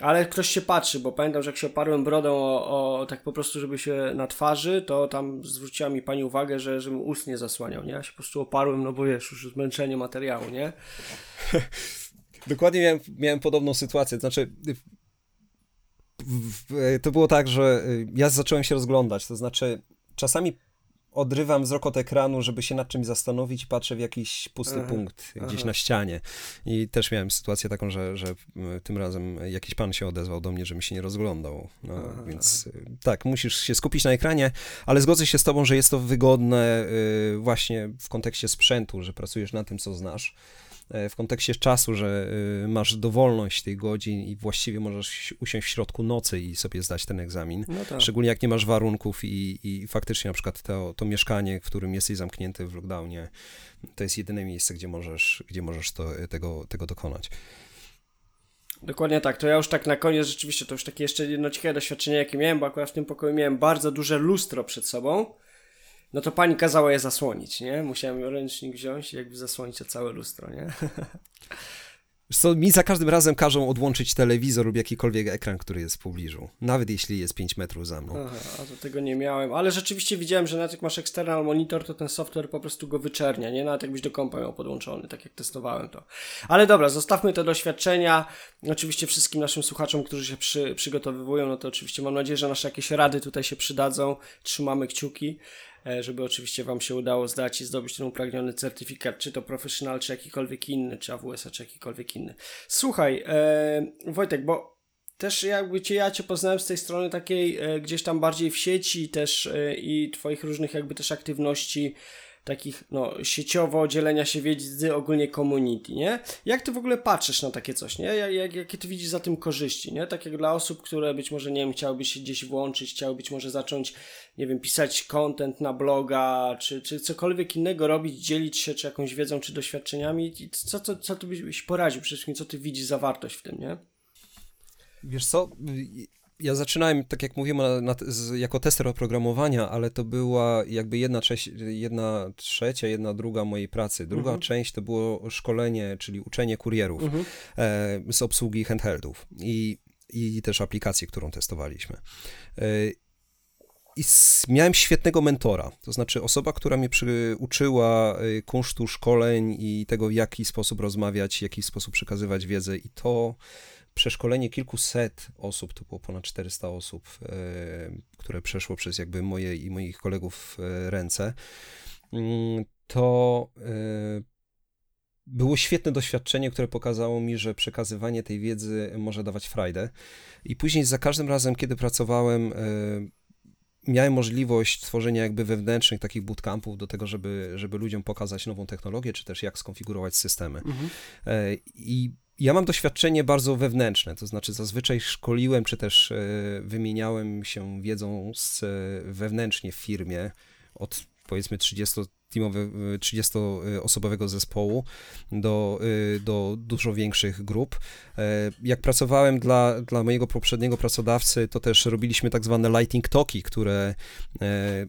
Ale ktoś się patrzy, bo pamiętam, że jak się oparłem brodą o, o tak po prostu, żeby się na twarzy, to tam zwróciła mi pani uwagę, że żebym ust nie zasłaniał, nie? Ja się po prostu oparłem, no bo wiesz, już zmęczenie materiału, nie? Dokładnie miałem, miałem podobną sytuację. Znaczy, to było tak, że y, ja zacząłem się rozglądać, to znaczy czasami odrywam wzrok od ekranu, żeby się nad czymś zastanowić patrzę w jakiś pusty aha, punkt gdzieś aha. na ścianie. I też miałem sytuację taką, że, że tym razem jakiś pan się odezwał do mnie, żebym się nie rozglądał. No, aha, więc y, tak, musisz się skupić na ekranie, ale zgodzę się z tobą, że jest to wygodne właśnie w kontekście sprzętu, że pracujesz na tym, co znasz. E, w kontekście czasu, że e, masz dowolność tych godzin i właściwie możesz usiąść w środku nocy i sobie zdać ten egzamin. No tak. Szczególnie jak nie masz warunków i, i faktycznie na przykład to, to mieszkanie, w którym jesteś zamknięty w lockdownie, to jest jedyne miejsce, gdzie możesz, gdzie możesz to, tego, tego dokonać. Dokładnie tak. To ja już tak na koniec rzeczywiście to już takie jeszcze jedno ciekawe doświadczenie, jakie miałem, bo akurat w tym pokoju miałem bardzo duże lustro przed sobą no to pani kazała je zasłonić, nie? Musiałem ręcznik wziąć i jakby zasłonić to całe lustro, nie? Co, mi za każdym razem każą odłączyć telewizor lub jakikolwiek ekran, który jest w pobliżu. Nawet jeśli jest 5 metrów za mną. Aha, a to tego nie miałem. Ale rzeczywiście widziałem, że nawet jak masz external monitor, to ten software po prostu go wyczernia, nie? Nawet jakbyś do kompa miał podłączony, tak jak testowałem to. Ale dobra, zostawmy te doświadczenia. Oczywiście wszystkim naszym słuchaczom, którzy się przy, przygotowywują, no to oczywiście mam nadzieję, że nasze jakieś rady tutaj się przydadzą. Trzymamy kciuki. E, żeby oczywiście Wam się udało zdać i zdobyć ten upragniony certyfikat, czy to professional, czy jakikolwiek inny, czy AWS, czy jakikolwiek inny. Słuchaj, e, Wojtek, bo też jakby cię, ja Cię poznałem z tej strony takiej e, gdzieś tam bardziej w sieci też e, i Twoich różnych jakby też aktywności takich, no, sieciowo dzielenia się wiedzy, ogólnie community, nie? Jak ty w ogóle patrzysz na takie coś, nie? Jak, jak, jakie ty widzisz za tym korzyści, nie? Tak jak dla osób, które być może, nie wiem, chciałyby się gdzieś włączyć, chciały być może zacząć, nie wiem, pisać content na bloga, czy, czy cokolwiek innego robić, dzielić się, czy jakąś wiedzą, czy doświadczeniami. Co, co, co ty byś poradził przede wszystkim, co ty widzisz zawartość w tym, nie? Wiesz co, ja zaczynałem, tak jak mówiłem, na, na, z, jako tester oprogramowania, ale to była jakby jedna, część, jedna trzecia, jedna druga mojej pracy. Druga mhm. część to było szkolenie, czyli uczenie kurierów mhm. e, z obsługi handheldów i, i też aplikacji, którą testowaliśmy. E, i miałem świetnego mentora, to znaczy osoba, która mnie uczyła e, kunsztu szkoleń i tego, w jaki sposób rozmawiać, w jaki sposób przekazywać wiedzę i to przeszkolenie kilkuset osób, to było ponad 400 osób, e, które przeszło przez jakby moje i moich kolegów e, ręce, mm, to e, było świetne doświadczenie, które pokazało mi, że przekazywanie tej wiedzy może dawać frajdę. I później za każdym razem, kiedy pracowałem, miałem możliwość tworzenia jakby wewnętrznych takich bootcampów do tego, żeby, żeby ludziom pokazać nową technologię, czy też jak skonfigurować systemy. Mhm. I ja mam doświadczenie bardzo wewnętrzne, to znaczy zazwyczaj szkoliłem, czy też e, wymieniałem się wiedzą z, e, wewnętrznie w firmie od powiedzmy 30 30-osobowego zespołu do, e, do dużo większych grup. Jak pracowałem dla, dla mojego poprzedniego pracodawcy, to też robiliśmy tak zwane lighting talki, które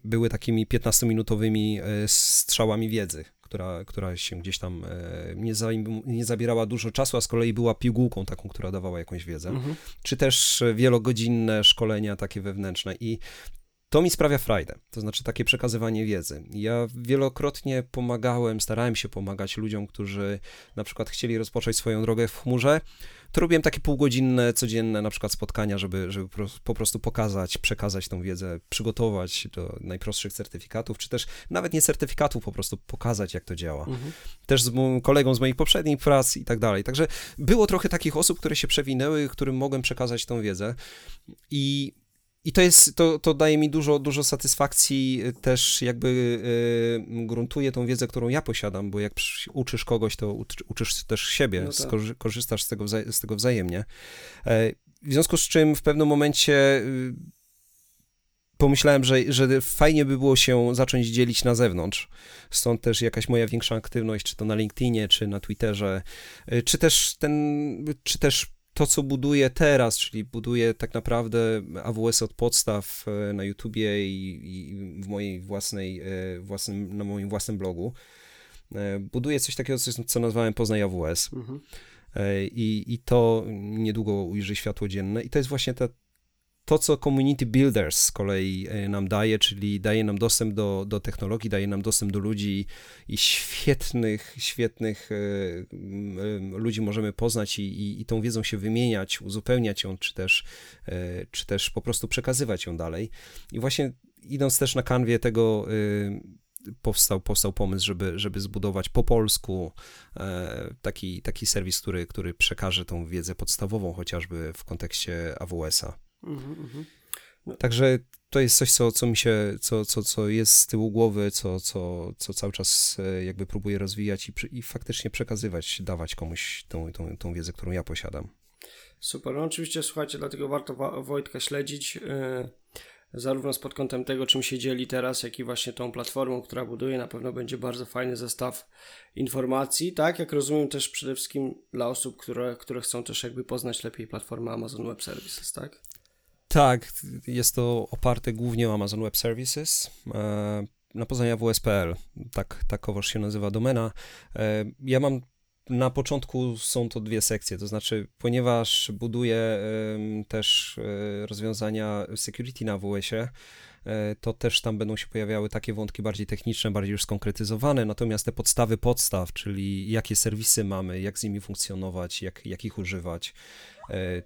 były takimi 15-minutowymi strzałami wiedzy która, która się gdzieś tam e, nie, za, nie zabierała dużo czasu, a z kolei była pigułką taką, która dawała jakąś wiedzę, mhm. czy też wielogodzinne szkolenia takie wewnętrzne i to mi sprawia frajdę, to znaczy takie przekazywanie wiedzy. Ja wielokrotnie pomagałem, starałem się pomagać ludziom, którzy na przykład chcieli rozpocząć swoją drogę w chmurze, to robiłem takie półgodzinne, codzienne na przykład spotkania, żeby, żeby po prostu pokazać, przekazać tą wiedzę, przygotować do najprostszych certyfikatów, czy też nawet nie certyfikatów, po prostu pokazać, jak to działa. Mhm. Też z moim kolegą z moich poprzednich prac i tak dalej. Także było trochę takich osób, które się przewinęły, którym mogłem przekazać tą wiedzę i i to jest, to, to daje mi dużo, dużo satysfakcji, y, też jakby y, gruntuje tą wiedzę, którą ja posiadam, bo jak uczysz kogoś, to uczysz też siebie, no tak. korzystasz z tego, z tego wzajemnie. E, w związku z czym w pewnym momencie y, pomyślałem, że, że fajnie by było się zacząć dzielić na zewnątrz. Stąd też jakaś moja większa aktywność, czy to na LinkedInie, czy na Twitterze, czy też ten, czy też to, co buduję teraz, czyli buduję tak naprawdę AWS od podstaw e, na YouTubie i, i w mojej własnej, e, własnym, na moim własnym blogu, e, buduję coś takiego, co nazwałem Poznaj AWS. Mhm. I, I to niedługo ujrzy światło dzienne. I to jest właśnie ta, to, co Community Builders z kolei e, nam daje, czyli daje nam dostęp do, do technologii, daje nam dostęp do ludzi i świetnych, świetnych e, ludzi możemy poznać i, i, i tą wiedzą się wymieniać, uzupełniać ją, czy też, e, czy też po prostu przekazywać ją dalej. I właśnie idąc też na kanwie tego powstał, powstał pomysł, żeby, żeby zbudować po polsku taki, taki serwis, który, który przekaże tą wiedzę podstawową, chociażby w kontekście AWS-a. Także to jest coś, co, co mi się, co, co, co jest z tyłu głowy, co, co, co cały czas e, jakby próbuję rozwijać i, i faktycznie przekazywać, dawać komuś tą, tą, tą wiedzę, którą ja posiadam. Super. No oczywiście, słuchajcie, dlatego warto Wojtka śledzić. Yy zarówno pod kątem tego, czym się dzieli teraz, jak i właśnie tą platformą, która buduje. Na pewno będzie bardzo fajny zestaw informacji, tak? Jak rozumiem też przede wszystkim dla osób, które, które chcą też jakby poznać lepiej platformę Amazon Web Services, tak? Tak, jest to oparte głównie o Amazon Web Services. E, na Poznania WSPL, tak, takowoż się nazywa domena. E, ja mam na początku są to dwie sekcje, to znaczy, ponieważ buduję też e, rozwiązania security na AWS-ie, to też tam będą się pojawiały takie wątki bardziej techniczne, bardziej już skonkretyzowane, natomiast te podstawy podstaw, czyli jakie serwisy mamy, jak z nimi funkcjonować, jak, jak ich używać,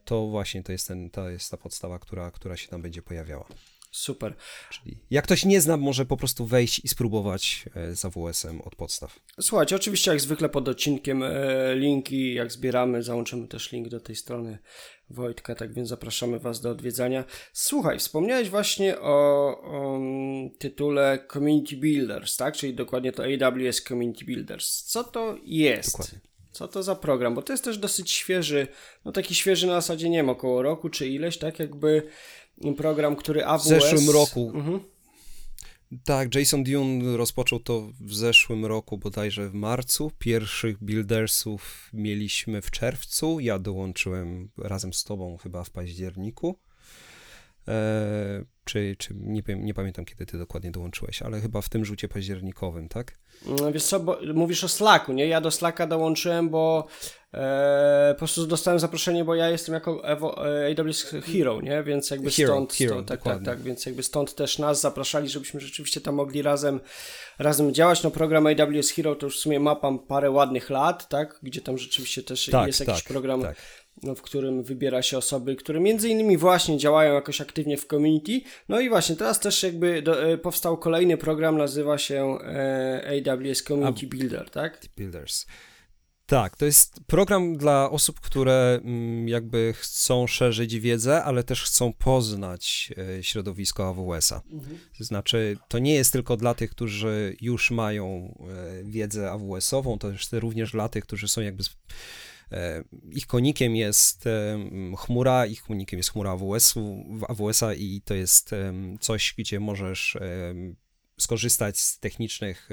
to właśnie to jest, ten, to jest ta podstawa, która, która się tam będzie pojawiała. Super. Czyli jak ktoś nie zna, może po prostu wejść i spróbować e, z AWS-em od podstaw. Słuchajcie, oczywiście jak zwykle pod odcinkiem e, linki, jak zbieramy, załączymy też link do tej strony Wojtka, tak więc zapraszamy Was do odwiedzania. Słuchaj, wspomniałeś właśnie o, o mm, tytule Community Builders, tak? Czyli dokładnie to AWS Community Builders. Co to jest? Dokładnie. Co to za program? Bo to jest też dosyć świeży, no taki świeży na zasadzie, nie wiem, około roku czy ileś, tak jakby program, który AWS... W zeszłym roku. Mhm. Tak, Jason Dune rozpoczął to w zeszłym roku, bodajże w marcu. Pierwszych buildersów mieliśmy w czerwcu. Ja dołączyłem razem z tobą chyba w październiku. E, czy, czy nie, nie pamiętam, kiedy ty dokładnie dołączyłeś, ale chyba w tym rzucie październikowym, tak? No, wiesz co, bo mówisz o Slacku, nie? Ja do Slacka dołączyłem, bo e, po prostu dostałem zaproszenie, bo ja jestem jako Evo, e, AWS Hero, nie? Więc jakby Hero, stąd, Hero, stąd tak, tak, tak, więc jakby stąd też nas zapraszali, żebyśmy rzeczywiście tam mogli razem, razem działać. No program AWS Hero to już w sumie ma pan parę ładnych lat, tak? Gdzie tam rzeczywiście też tak, jest jakiś tak, program tak w którym wybiera się osoby, które między innymi właśnie działają jakoś aktywnie w community. No i właśnie teraz też jakby do, e, powstał kolejny program, nazywa się e, AWS Community Builder, tak? Builders. Tak, to jest program dla osób, które mm, jakby chcą szerzyć wiedzę, ale też chcą poznać e, środowisko AWS-a. Mhm. To znaczy, to nie jest tylko dla tych, którzy już mają wiedzę AWS-ową, to jest również dla tych, którzy są jakby ich konikiem jest e, chmura, ich konikiem jest chmura AWS-u, AWS-a i to jest e, coś, gdzie możesz skorzystać z technicznych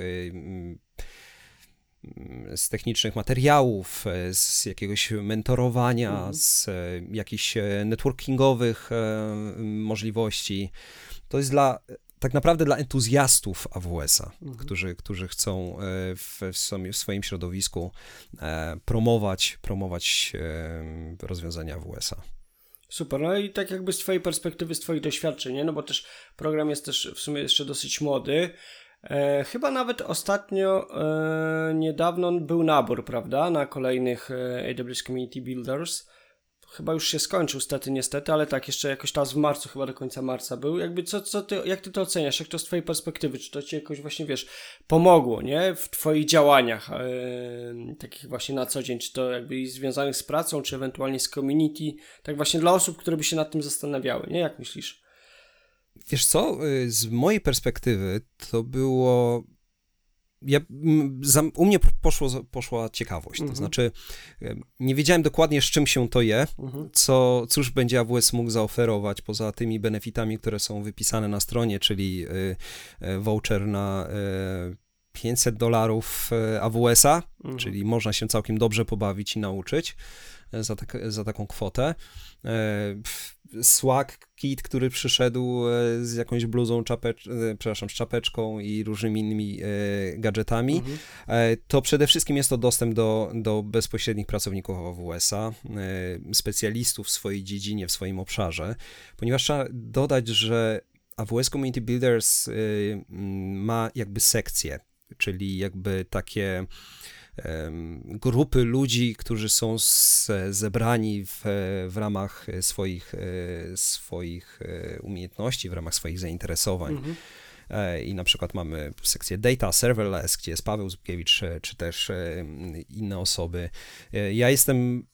z technicznych materiałów, z jakiegoś mentorowania, mhm. z jakichś networkingowych możliwości. To jest dla tak naprawdę dla entuzjastów AWS-a, mhm. którzy, którzy chcą e, w, w swoim środowisku e, promować, promować e, rozwiązania AWS-a. Super, no i tak jakby z twojej perspektywy, z twoich doświadczeń, nie? no bo też program jest też w sumie jeszcze dosyć młody, E, chyba nawet ostatnio, e, niedawno był nabór, prawda, na kolejnych AWS Community Builders. Chyba już się skończył, stety, niestety, ale tak, jeszcze jakoś teraz w marcu, chyba do końca marca był. Jakby co, co ty, jak ty to oceniasz? Jak to z twojej perspektywy? Czy to ci jakoś właśnie, wiesz, pomogło, nie? W twoich działaniach, e, takich właśnie na co dzień, czy to jakby związanych z pracą, czy ewentualnie z community, tak właśnie dla osób, które by się nad tym zastanawiały, nie? Jak myślisz? Wiesz co, y, z mojej perspektywy to było ja, za, u mnie poszło, poszła ciekawość, mhm. to znaczy y, nie wiedziałem dokładnie z czym się to je, mhm. co, cóż będzie AWS mógł zaoferować poza tymi benefitami, które są wypisane na stronie, czyli y, y, voucher na 500 dolarów AWS-a, mhm. czyli można się całkiem dobrze pobawić i nauczyć za, tak, za taką kwotę. Swag kit, który przyszedł e, z jakąś bluzą, czapecz, e, przepraszam, z czapeczką i różnymi innymi e, gadżetami, mhm. to przede wszystkim jest to dostęp do, do bezpośrednich pracowników AWS-a, specjalistów w swojej dziedzinie, w swoim obszarze, ponieważ trzeba dodać, że AWS Community Builders ma jakby sekcje, czyli jakby takie grupy ludzi, którzy są zebrani w, w ramach swoich, e, swoich e, umiejętności, w ramach swoich zainteresowań. Mhm. E, I na przykład mamy sekcję Data Serverless, gdzie jest Paweł Zubkiewicz, czy też inne osoby. Ja jestem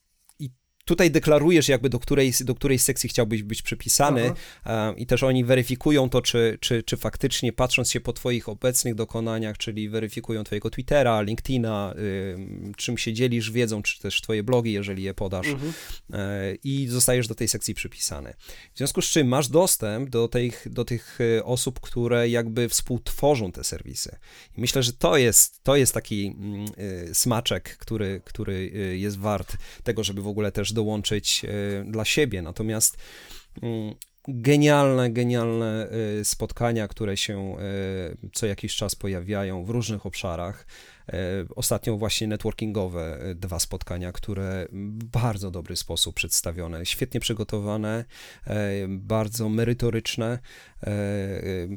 tutaj deklarujesz jakby do której, do której sekcji chciałbyś być przypisany Aha. i też oni weryfikują to, czy, czy, czy faktycznie patrząc się po twoich obecnych dokonaniach, czyli weryfikują twojego Twittera, LinkedIna, czym się dzielisz wiedzą, czy też twoje blogi, jeżeli je podasz mhm. y, i zostajesz do tej sekcji przypisany. W związku z czym masz dostęp do tych, do tych y, osób, które jakby współtworzą te serwisy. I myślę, że to jest, to jest taki y, smaczek, który, który jest wart tego, żeby w ogóle też dołączyć e, dla siebie. Natomiast mm, genialne, genialne e, spotkania, które się e, co jakiś czas pojawiają w różnych obszarach. Ostatnio właśnie networkingowe dwa spotkania, które w bardzo dobry sposób przedstawione, świetnie przygotowane, bardzo merytoryczne.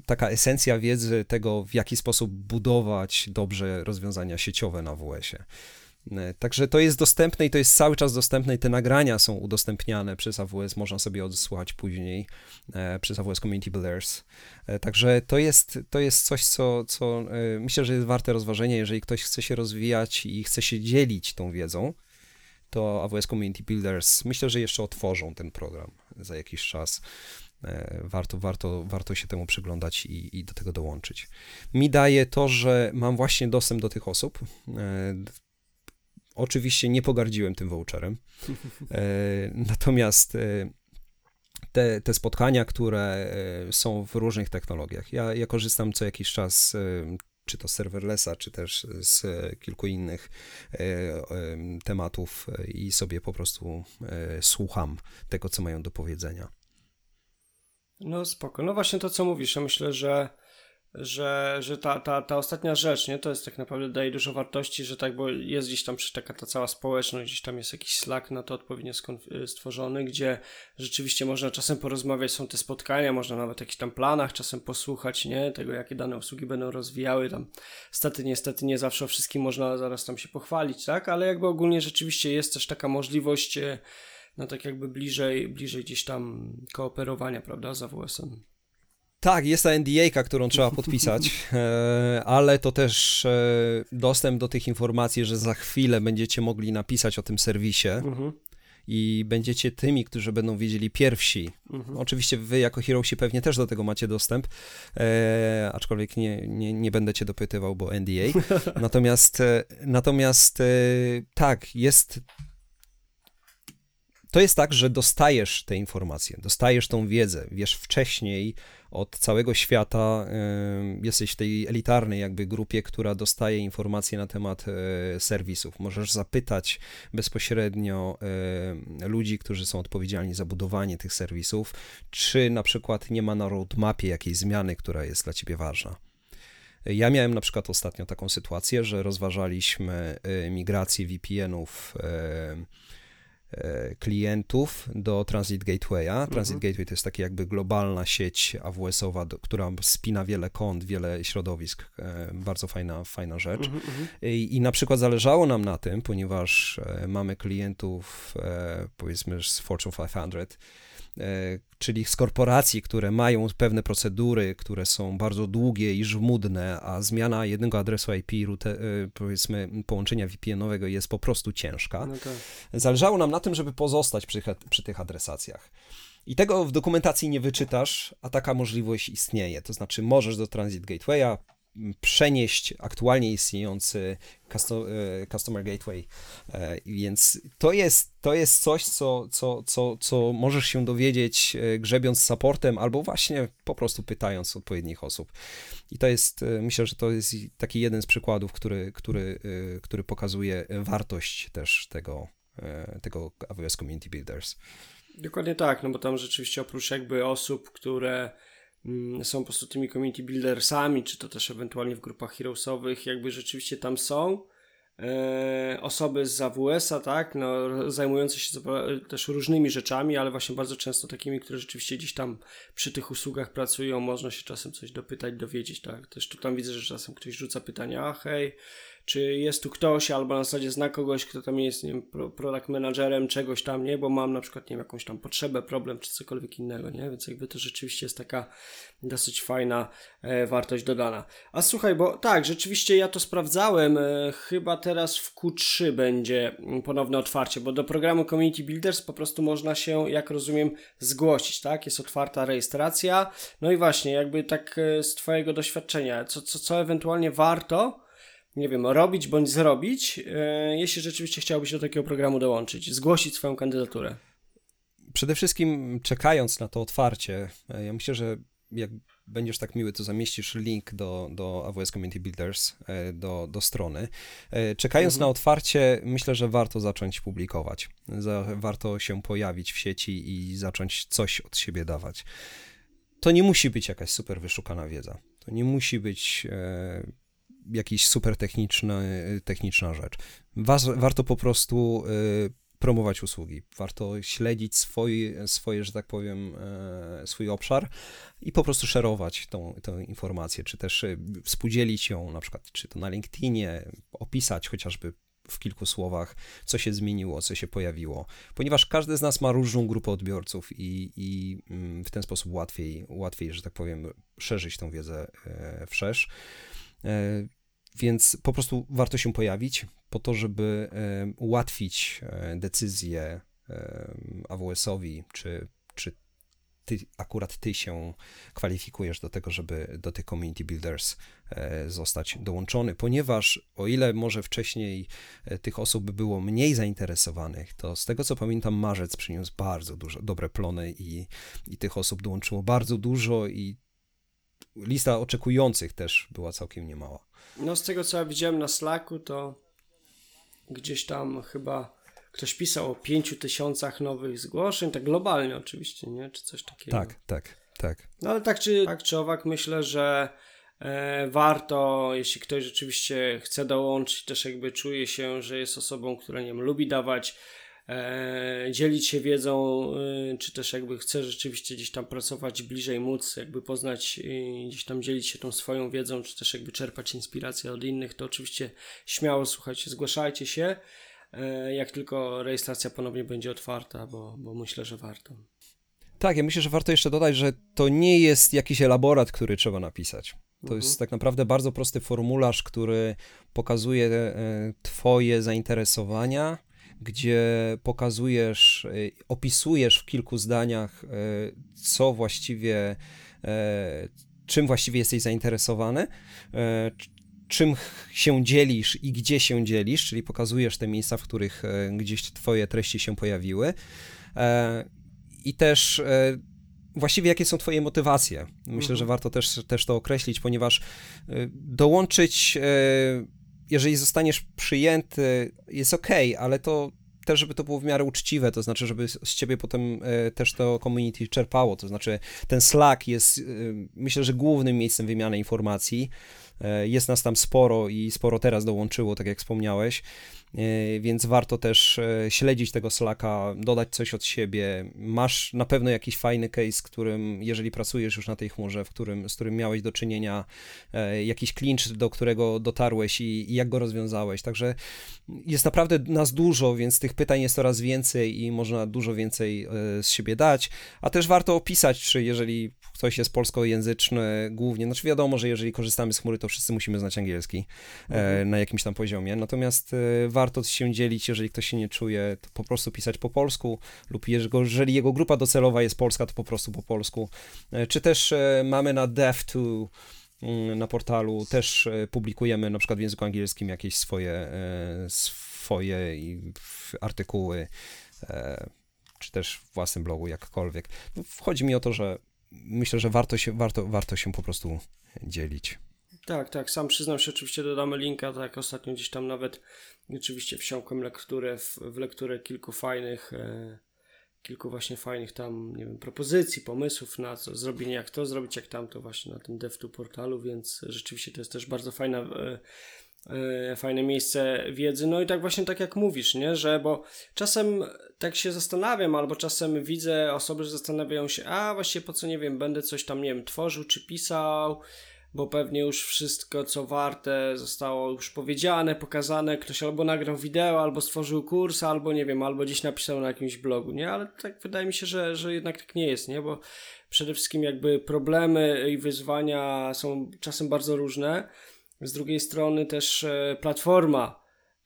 Taka esencja wiedzy tego, w jaki sposób budować dobrze rozwiązania sieciowe na WS-ie. E, także to jest dostępne i to jest cały czas dostępne i te nagrania są udostępniane przez AWS, można sobie odsłuchać później e, przez AWS Community Builders. E, także to jest, to jest coś, co, co myślę, że jest warte rozważenia, jeżeli ktoś chce się rozwijać i chce się dzielić tą wiedzą, to AWS Community Builders myślę, że jeszcze otworzą ten program za jakiś czas. Warto, warto, warto się temu przyglądać i, i do tego dołączyć. Mi daje to, że mam właśnie dostęp do tych osób. Oczywiście nie pogardziłem tym voucherem. E, natomiast e, te, te spotkania, które e, są w różnych technologiach, ja, ja korzystam co jakiś czas czy to serverlessa, czy też z kilku innych tematów i sobie po prostu słucham tego, co mają do powiedzenia. No spoko. No właśnie to, co mówisz, ja myślę, że że, że ta, ta, ta ostatnia rzecz, nie, to jest tak naprawdę daje dużo wartości, że tak, bo jest gdzieś tam taka ta cała społeczność, gdzieś tam jest jakiś Slack na to odpowiednio y, stworzony, gdzie rzeczywiście można czasem porozmawiać, są te spotkania, można nawet w jakichś tam planach czasem posłuchać, nie, tego jakie dane usługi będą rozwijały, tam stety, niestety nie zawsze o wszystkim można zaraz tam się pochwalić, tak, ale jakby ogólnie rzeczywiście jest też taka możliwość, y, no tak jakby bliżej, bliżej gdzieś tam kooperowania, prawda, z AWS-em. Tak, jest ta NDA, którą trzeba podpisać, e, ale to też e, dostęp do tych informacji, że za chwilę będziecie mogli napisać o tym serwisie. Mhm. I będziecie tymi, którzy będą wiedzieli pierwsi. Mhm. Oczywiście wy jako Heroesi pewnie też do tego macie dostęp, e, aczkolwiek nie, nie, nie będę cię dopytywał, bo NDA. natomiast natomiast e, tak, jest to jest tak, że dostajesz te informacje, dostajesz tą wiedzę, wiesz wcześniej od całego świata, jesteś w tej elitarnej jakby grupie, która dostaje informacje na temat e, serwisów. Możesz zapytać bezpośrednio ludzi, którzy są odpowiedzialni za budowanie tych serwisów, czy na przykład nie ma na roadmapie jakiejś zmiany, która jest dla ciebie ważna. Ja miałem na przykład ostatnio taką sytuację, że rozważaliśmy e, migrację VPN-ów klientów do Transit Gatewaya. Transit mhm. Gateway to jest taka jakby globalna sieć AWS-owa, która spina wiele kont, wiele środowisk. Bardzo fajna, fajna rzecz. Mhm, mhm. I, I na przykład zależało nam na tym, ponieważ mamy klientów powiedzmy z Fortune 500, E, czyli z korporacji, które mają pewne procedury, które są bardzo długie i żmudne, a zmiana jednego adresu IP, rute, powiedzmy połączenia VPN-owego jest po prostu ciężka. No tak. Zależało nam na tym, żeby pozostać przy, przy tych adresacjach. I tego w dokumentacji nie wyczytasz, a taka możliwość istnieje. To znaczy, możesz do Transit Gatewaya przenieść aktualnie istniejący e, Customer Gateway. E, więc to jest, to jest coś, co, co, co, co możesz się dowiedzieć e, grzebiąc supportem albo właśnie po prostu pytając odpowiednich osób. I to jest, myślę, że to jest taki jeden z przykładów, który, który, który pokazuje wartość też tego, tego AWS Community Builders. Dokładnie tak, no bo tam rzeczywiście oprócz jakby osób, które są po prostu tymi community buildersami, czy to też ewentualnie w grupach heroesowych, jakby rzeczywiście tam są e, osoby z AWS-a, tak, no, zajmujące się też różnymi rzeczami, ale właśnie bardzo często takimi, które rzeczywiście gdzieś tam przy tych usługach pracują, można się czasem coś dopytać, dowiedzieć, tak, też tu tam widzę, że czasem ktoś rzuca pytania, a hej, czy jest tu ktoś, albo na zasadzie zna kogoś, kto tam jest, nie wiem, product managerem czegoś tam, nie, bo mam na przykład, nie wiem, jakąś tam potrzebę, problem, czy cokolwiek innego, nie, więc jakby to rzeczywiście jest taka dosyć fajna e, wartość dodana. A słuchaj, bo tak, rzeczywiście ja to sprawdzałem, e, chyba teraz w Q3 będzie ponowne otwarcie, bo do programu Community Builders po prostu można się, jak rozumiem, zgłosić, tak, jest otwarta rejestracja, no i właśnie, jakby tak e, z Twojego doświadczenia, co, co, co ewentualnie warto nie wiem, robić bądź zrobić, e, jeśli rzeczywiście chciałbyś do takiego programu dołączyć, zgłosić swoją kandydaturę? Przede wszystkim czekając na to otwarcie, e, ja myślę, że jak będziesz tak miły, to zamieścisz link do, do AWS Community Builders, e, do, do strony. Czekając mhm. na otwarcie, myślę, że warto zacząć publikować. Warto się pojawić w sieci i zacząć coś od siebie dawać. To nie musi być jakaś super wyszukana wiedza. To nie musi być jakiś super techniczny, techniczna rzecz. Was, warto po prostu y, promować usługi. Warto śledzić swój, swoje, że tak powiem, e, swój obszar i po prostu szerować tą, tą informację, czy też y, współdzielić ją, na przykład, czy to na LinkedInie, opisać chociażby w kilku słowach, co się zmieniło, co się pojawiło, ponieważ każdy z nas ma różną grupę odbiorców i, i mm, w ten sposób łatwiej, łatwiej, że tak powiem, szerzyć tą wiedzę e, wszerz. E, więc po prostu warto się pojawić po to, żeby e, ułatwić e, decyzję AWS-owi, czy, czy ty, akurat ty się kwalifikujesz do tego, żeby do tych community builders zostać dołączony, ponieważ o ile może wcześniej tych osób było mniej zainteresowanych, to z tego co pamiętam marzec przyniósł bardzo dużo, dobre plony i, i tych osób dołączyło bardzo dużo i lista oczekujących też była całkiem niemała. No z tego co ja widziałem na Slacku, to gdzieś tam chyba ktoś pisał o pięciu tysiącach nowych zgłoszeń, tak globalnie oczywiście, nie? Czy coś takiego. Tak, tak, tak. No ale tak czy, tak czy owak myślę, że e, warto, jeśli ktoś rzeczywiście chce dołączyć, też jakby czuje się, że jest osobą, która nie wiem, lubi dawać dzielić się wiedzą, e, czy też jakby chce rzeczywiście gdzieś tam pracować bliżej, móc jakby poznać gdzieś tam dzielić się tą swoją wiedzą, czy też jakby czerpać inspirację od innych, to oczywiście śmiało słuchajcie, zgłaszajcie się, e, jak tylko rejestracja ponownie będzie otwarta, bo, bo myślę, że warto. Tak, ja myślę, że warto jeszcze dodać, że to nie jest jakiś elaborat, który trzeba napisać. To mhm. jest tak naprawdę bardzo prosty formularz, który pokazuje e, Twoje zainteresowania, gdzie pokazujesz, y, opisujesz w kilku zdaniach, y, co właściwie, y, czym właściwie jesteś zainteresowany, czym się dzielisz i gdzie się dzielisz, czyli pokazujesz te miejsca, w których gdzieś Twoje treści się pojawiły. I też właściwie jakie są Twoje motywacje. Myślę, mhm. że warto też, też to określić, ponieważ dołączyć jeżeli zostaniesz przyjęty, jest ok, ale to też, żeby to było w miarę uczciwe, to znaczy, żeby z ciebie potem e, też to community czerpało, to znaczy ten Slack jest, e, myślę, że głównym miejscem wymiany informacji, Jest nas tam sporo i sporo teraz dołączyło, tak jak wspomniałeś. E, więc warto też e, śledzić tego Slacka, dodać coś od siebie. Masz na pewno jakiś fajny case, którym, jeżeli pracujesz już na tej chmurze, w którym, z którym miałeś do czynienia, e, jakiś clinch, do którego dotarłeś i, i jak go rozwiązałeś. Także jest naprawdę nas dużo, więc tych pytań jest coraz więcej i można dużo więcej z siebie dać, a też warto opisać, czy jeżeli ktoś jest polskojęzyczny głównie, znaczy wiadomo, że jeżeli korzystamy z chmury, to wszyscy musimy znać angielski mhm. na jakimś tam poziomie, natomiast warto warto się dzielić, jeżeli ktoś się nie czuje, to po prostu pisać po polsku, lub jeżeli jego grupa docelowa jest polska, to po prostu po polsku. E, czy też e, mamy na dev2 mm, na portalu też e, publikujemy na przykład w języku angielskim jakieś swoje, swoje artykuły, czy też w własnym blogu, jakkolwiek. Wchodzi mi o to, że myślę, że warto się, warto, warto się po prostu dzielić. Tak, tak, sam przyznam się, oczywiście dodamy linka, tak ostatnio gdzieś tam nawet oczywiście wsiąkłem lekturę w, w lekturę kilku fajnych e, kilku właśnie fajnych tam, nie wiem, propozycji, pomysłów na co zrobienie, jak to zrobić, jak tamto właśnie na tym DevTo portalu, więc rzeczywiście to jest też bardzo fajna e, e, fajne miejsce wiedzy. No i tak właśnie tak jak mówisz, nie, że bo czasem tak się zastanawiam, albo czasem widzę osoby, że zastanawiają się, a właśnie po co, nie wiem, będę coś tam, nie wiem, tworzył czy pisał, bo pewnie już wszystko, co warte, zostało już powiedziane, pokazane. Ktoś albo nagrał wideo, albo stworzył kurs, albo nie wiem, albo gdzieś napisał na jakimś blogu, nie? Ale tak wydaje mi się, że, że jednak tak nie jest, nie? Bo przede wszystkim jakby problemy i wyzwania są czasem bardzo różne. Z drugiej strony też e, platforma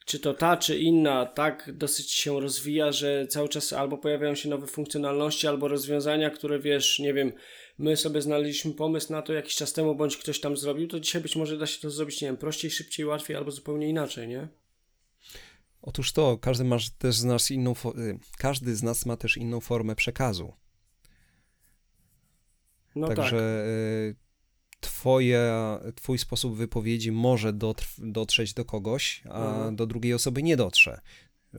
czy to ta, czy inna, tak dosyć się rozwija, że cały czas albo pojawiają się nowe funkcjonalności, albo rozwiązania, które wiesz, nie wiem, my sobie znaleźliśmy pomysł na to jakiś czas temu, bądź ktoś tam zrobił, to dzisiaj być może da się to zrobić, nie wiem, prościej, szybciej, łatwiej, albo zupełnie inaczej, nie? Otóż to, każdy ma też z nas inną, y, każdy z nas ma też inną formę przekazu. No Także tak. Twoje, twój sposób wypowiedzi może dotrzeć do kogoś, a mhm. do drugiej osoby nie dotrze.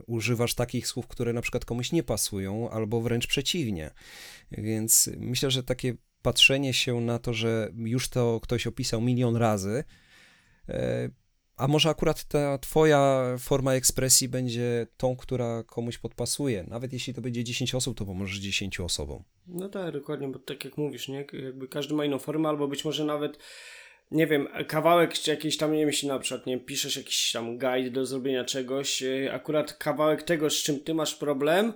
Używasz takich słów, które na przykład komuś nie pasują, albo wręcz przeciwnie. Więc myślę, że takie patrzenie się na to, że już to ktoś opisał milion razy, e, a może akurat ta twoja forma ekspresji będzie tą, która komuś podpasuje. Nawet jeśli to będzie 10 osób, to pomożesz 10 osobom. No tak, dokładnie, bo tak jak mówisz, nie? Jakby każdy ma inną formę, albo być może nawet nie wiem, kawałek czy jakiś tam, nie wiem, jeśli na przykład, nie piszesz jakiś tam guide do zrobienia czegoś, y, akurat kawałek tego, z czym ty masz problem,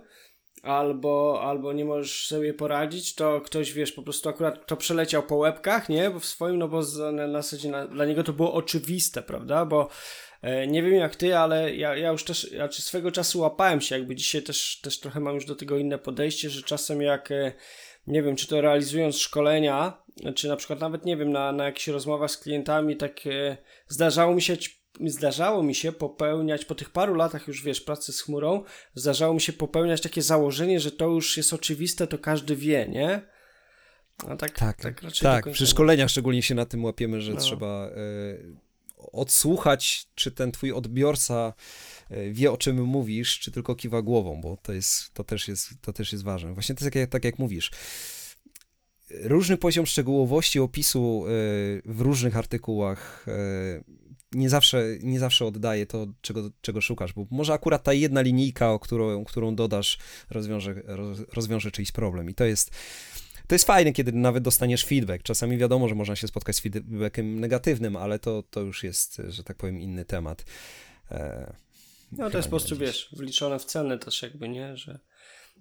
albo, albo nie możesz sobie poradzić, to ktoś, wiesz, po prostu akurat to przeleciał po łebkach, nie? Bo w swoim, no bo na, na zasadzie na, dla niego to było oczywiste, prawda? Bo e, nie wiem jak ty, ale ja, ja już też, ja czy swego czasu łapałem się, jakby dzisiaj też, też trochę mam już do tego inne podejście, że czasem jak, e, nie wiem, czy to realizując szkolenia, czy na przykład nawet, nie wiem, na, na jakichś rozmowach z klientami, tak e, zdarzało mi się zdarzało mi się popełniać, po tych paru latach już wiesz, pracy z chmurą, zdarzało mi się popełniać takie założenie, że to już jest oczywiste, to każdy wie, nie? A tak, tak, tak, tak przy szkoleniach szczególnie się na tym łapiemy, że no. trzeba y, odsłuchać, czy ten twój odbiorca y, wie, o czym mówisz, czy tylko kiwa głową, bo to, jest, to, też, jest, to też jest ważne. Właśnie to jest tak, jak, tak jak mówisz różny poziom szczegółowości opisu y, w różnych artykułach nie zawsze, nie zawsze oddaje to, czego, czego szukasz, bo może akurat ta jedna linijka, o którą, którą dodasz, rozwiąże, rozwiąże czyjś problem. I to jest, to jest fajne, kiedy nawet dostaniesz feedback. Czasami wiadomo, że można się spotkać z feedbackiem negatywnym, ale to, to już jest, że tak powiem, inny temat. E, no to jest po prostu, wiesz, wliczone w cenę też jakby, nie? Że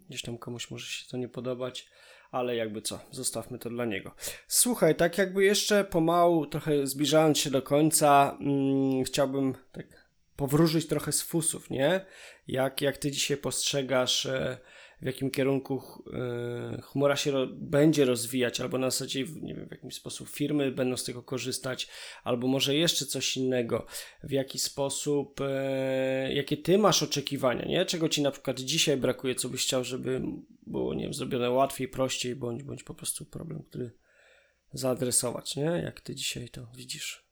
gdzieś tam komuś może się to nie podobać ale jakby co, zostawmy to dla niego. Słuchaj, tak jakby jeszcze pomału, trochę zbliżając się do końca, mm, chciałbym tak powróżyć trochę z fusów, nie? Jak, jak ty dzisiaj postrzegasz e, w jakim kierunku e, chmura się ro będzie rozwijać, albo na zasadzie, nie wiem, w jakim sposób firmy będą z tego korzystać, albo może jeszcze coś innego, w jaki sposób, e, jakie ty masz oczekiwania, nie? Czego ci na przykład dzisiaj brakuje, co byś chciał, żeby było, nie wiem, zrobione łatwiej, prościej, bądź, bądź po prostu problem, który zaadresować, nie? Jak ty dzisiaj to widzisz?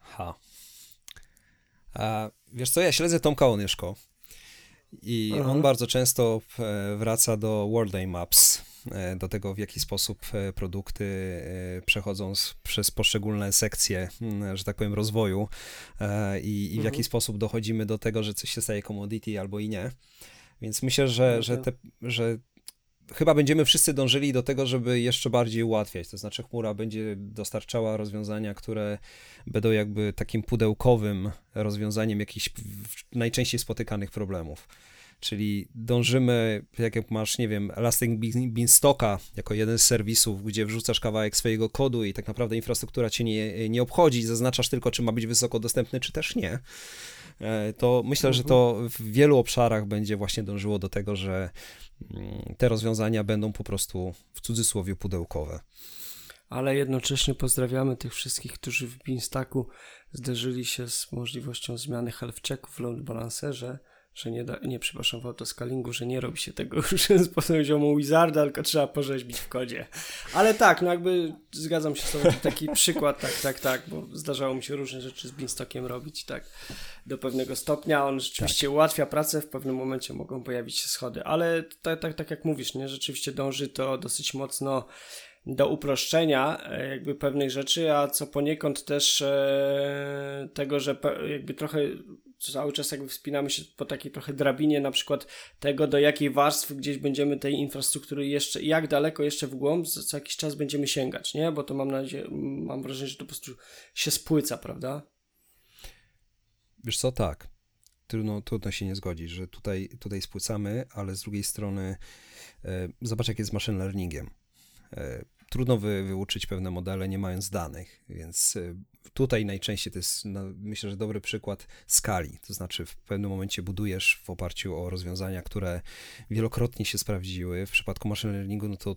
Ha. A, wiesz co, ja śledzę Tomka Onyszko i Aha. on bardzo często e, wraca do World Day Maps. do tego, w jaki sposób produkty przechodzą przez poszczególne sekcje, mm, że tak powiem, rozwoju i, i w jaki mhm. sposób dochodzimy do tego, że coś się staje commodity albo i nie. Więc myślę, że, że, te, że chyba będziemy wszyscy dążyli do tego, żeby jeszcze bardziej ułatwiać. To znaczy, chmura będzie dostarczała rozwiązania, które będą jakby takim pudełkowym rozwiązaniem jakichś najczęściej spotykanych problemów. Czyli dążymy, jak, masz, nie wiem, Elastic Beanstalka jako jeden z serwisów, gdzie wrzucasz kawałek swojego kodu i tak naprawdę infrastruktura cię nie, nie obchodzi, zaznaczasz tylko, czy ma być wysoko dostępny, czy też nie to myślę, że to w wielu obszarach będzie właśnie dążyło do tego, że mm, te rozwiązania będą po prostu w cudzysłowie pudełkowe. Ale jednocześnie pozdrawiamy tych wszystkich, którzy w Beanstacku zderzyli się z możliwością zmiany health checku w load balancerze że nie, da, nie przepraszam, w autoscalingu, że nie robi się tego już z poziomu Wizarda, tylko trzeba porzeźbić w kodzie. Ale tak, no jakby zgadzam się z tobą, taki przykład, tak, tak, tak, bo zdarzało mi się różne rzeczy z Beanstockiem robić, tak, do pewnego stopnia. On rzeczywiście tak. ułatwia pracę, w pewnym momencie mogą pojawić się schody, ale tak, tak, tak jak mówisz, nie, rzeczywiście dąży to dosyć mocno do uproszczenia e, jakby pewnych rzeczy, a co poniekąd też e, tego, że jakby trochę cały czas jakby wspinamy się po takiej trochę drabinie na przykład tego, do jakiej warstwy gdzieś będziemy tej infrastruktury jeszcze, jak daleko jeszcze w głąb co jakiś czas będziemy sięgać, nie? Bo to mam nadzieję, mam wrażenie, że to po prostu się spłyca, prawda? Wiesz co, tak. Trudno, trudno się nie zgodzić, że tutaj, tutaj spłycamy, ale z drugiej strony e, zobacz, jak jest z machine learningiem. E, trudno wy, wyuczyć pewne modele, nie mając danych, więc e, tutaj najczęściej to jest, no, myślę, że dobry przykład skali. To znaczy, w pewnym momencie budujesz w oparciu o rozwiązania, które wielokrotnie się sprawdziły. W przypadku machine learningu, no to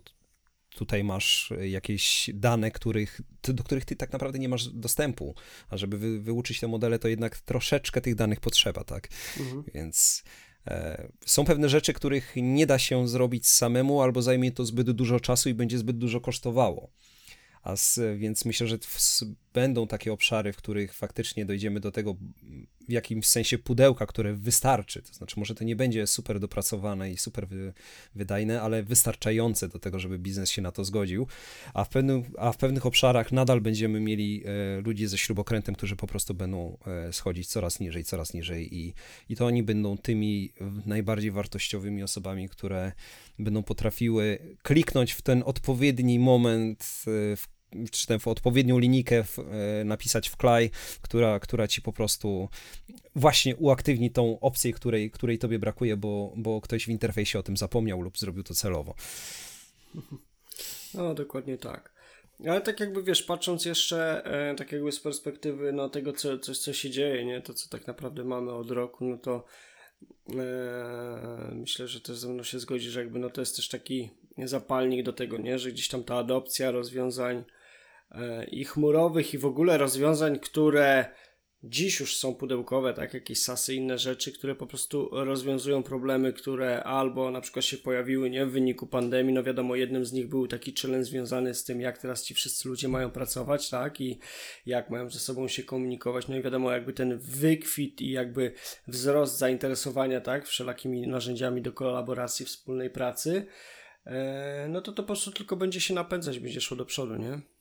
tutaj masz jakieś dane, których, do których ty tak naprawdę nie masz dostępu. A żeby wy, wyuczyć te modele, to jednak troszeczkę tych danych potrzeba, tak? Mhm. Więc. E, są pewne rzeczy, których nie da się zrobić samemu, albo zajmie to zbyt dużo czasu i będzie zbyt dużo kosztowało. A z, więc myślę, że będą takie obszary, w których faktycznie dojdziemy do tego w jakimś sensie pudełka, które wystarczy. To znaczy, może to nie będzie super dopracowane i super wy, wydajne, ale wystarczające do tego, żeby biznes się na to zgodził. A w, pewnym, a w pewnych obszarach nadal będziemy mieli e, ludzi ze śrubokrętem, którzy po prostu będą e, schodzić coraz niżej, coraz niżej i, i to oni będą tymi najbardziej wartościowymi osobami, które będą potrafiły kliknąć w ten odpowiedni moment, e, w czy tę odpowiednią linijkę w, e, napisać w klej, która, która ci po prostu właśnie uaktywni tą opcję, której, której tobie brakuje, bo, bo ktoś w interfejsie o tym zapomniał lub zrobił to celowo. No, dokładnie tak. Ale tak jakby wiesz, patrząc jeszcze e, tak jakby z perspektywy no, tego, co, coś, co się dzieje, nie, to co tak naprawdę mamy od roku, no to e, myślę, że też ze mną się zgodzi, że jakby no to jest też taki zapalnik do tego, nie, że gdzieś tam ta adopcja rozwiązań i chmurowych i w ogóle rozwiązań, które dziś już są pudełkowe, tak, jakieś sasy, inne rzeczy, które po prostu rozwiązują problemy, które albo na przykład się pojawiły nie w wyniku pandemii, no wiadomo, jednym z nich był taki challenge związany z tym, jak teraz ci wszyscy ludzie mają pracować, tak, i jak mają ze sobą się komunikować, no i wiadomo, jakby ten wykwit i jakby wzrost zainteresowania, tak, wszelakimi narzędziami do kolaboracji, wspólnej pracy, e, no to to po prostu tylko będzie się napędzać, będzie szło do przodu, nie?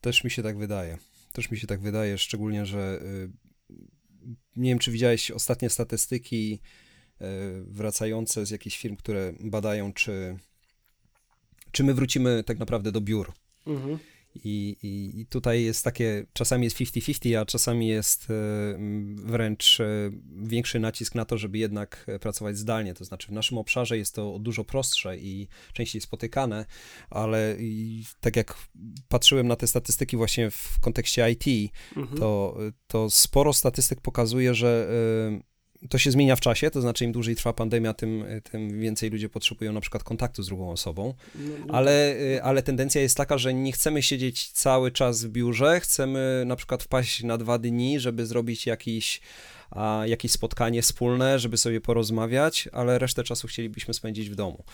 Też mi się tak wydaje. Też mi się tak wydaje, szczególnie, że y, nie wiem, czy widziałeś ostatnie statystyki y, wracające z jakichś firm, które badają, czy, czy my wrócimy tak naprawdę do biur. Mhm. I, i, I, tutaj jest takie, czasami jest 50-50, a czasami jest e, wręcz e, większy nacisk na to, żeby jednak pracować zdalnie. To znaczy, w naszym obszarze jest to dużo prostsze i częściej spotykane, ale tak jak patrzyłem na te statystyki właśnie w kontekście IT, mhm. to, to sporo statystyk pokazuje, że e, to się zmienia w czasie, to znaczy im dłużej trwa pandemia, tym, tym więcej ludzie potrzebują na przykład kontaktu z drugą osobą, no, no ale, tak. y, ale tendencja jest taka, że nie chcemy siedzieć cały czas w biurze, chcemy na przykład wpaść na dwa dni, żeby zrobić jakiś a, jakieś spotkanie wspólne, żeby sobie porozmawiać, ale resztę czasu chcielibyśmy spędzić w domu.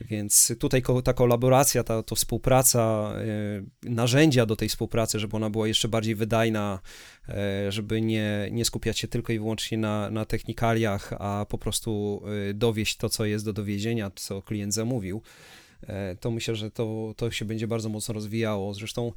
Więc tutaj ta kolaboracja, ta to współpraca, narzędzia do tej współpracy, żeby ona była jeszcze bardziej wydajna, żeby nie, nie skupiać się tylko i wyłącznie na, na technikaliach, a po prostu dowieść to, co jest do dowiezienia, co klient zamówił. E, to myślę, że to, to się będzie bardzo mocno rozwijało. Zresztą,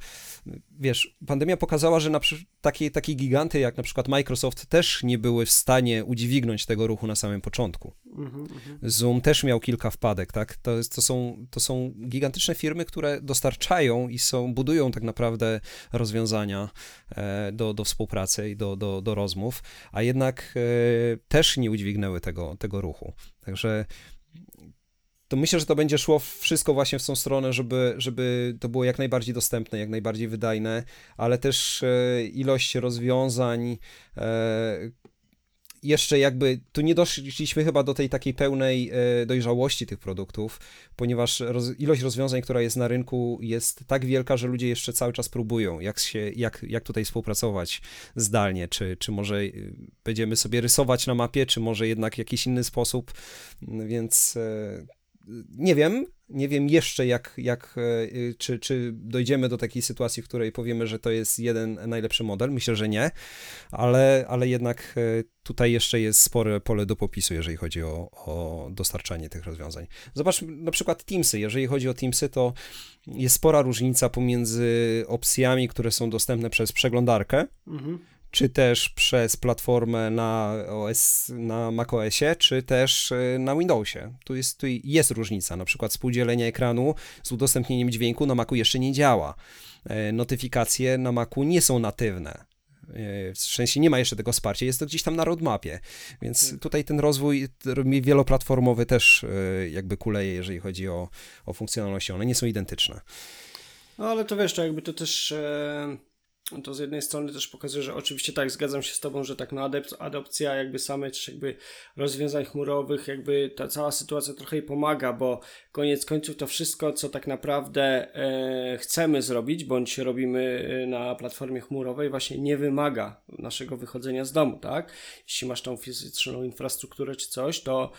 wiesz, pandemia pokazała, że na takie, takie giganty jak na przykład Microsoft też nie były w stanie udźwignąć tego ruchu na samym początku. Mm-hmm. Zoom też miał kilka wpadek, tak? To, jest, to, są, to są gigantyczne firmy, które dostarczają i są, budują tak naprawdę rozwiązania e, do, do współpracy i do, do, do rozmów, a jednak e, też nie udźwignęły tego, tego ruchu. Także to myślę, że to będzie szło wszystko właśnie w tą stronę, żeby, żeby to było jak najbardziej dostępne, jak najbardziej wydajne, ale też e, ilość rozwiązań, e, jeszcze jakby tu nie doszliśmy chyba do tej takiej pełnej e, dojrzałości tych produktów, ponieważ roz, ilość rozwiązań, która jest na rynku jest tak wielka, że ludzie jeszcze cały czas próbują, jak, się, jak, jak tutaj współpracować zdalnie, czy, czy może będziemy sobie rysować na mapie, czy może jednak jakiś inny sposób, więc nie wiem, nie wiem jeszcze jak, jak e, czy, czy dojdziemy do takiej sytuacji, w której powiemy, że to jest jeden najlepszy model. Myślę, że nie, ale, ale jednak e, tutaj jeszcze jest spore pole do popisu, jeżeli chodzi o, o dostarczanie tych rozwiązań. Zobacz na przykład Teamsy. Jeżeli chodzi o Teamsy, to jest spora różnica pomiędzy opcjami, które są dostępne przez przeglądarkę. Mhm czy też przez platformę na, OS, na macOSie, czy też e, na Windowsie. Tu jest, tu jest różnica, na przykład współdzielenie ekranu z udostępnieniem dźwięku na Macu jeszcze nie działa. E, notyfikacje na Macu nie są natywne. E, w sensie nie ma jeszcze tego wsparcia, jest to gdzieś tam na roadmapie, więc tak. tutaj ten rozwój wieloplatformowy też jakby kuleje, jeżeli chodzi o, o funkcjonalności, one nie są identyczne. No ale to wiesz, to jakby to też... E to z jednej strony też pokazuje, że oczywiście tak, zgadzam się z Tobą, że tak, no adopcja jakby samej też jakby rozwiązań chmurowych, jakby ta cała sytuacja trochę jej pomaga, bo koniec końców to wszystko, co tak naprawdę e, chcemy zrobić, bądź robimy e, na platformie chmurowej, właśnie nie wymaga naszego wychodzenia z domu, tak? Jeśli masz tą fizyczną infrastrukturę czy coś, to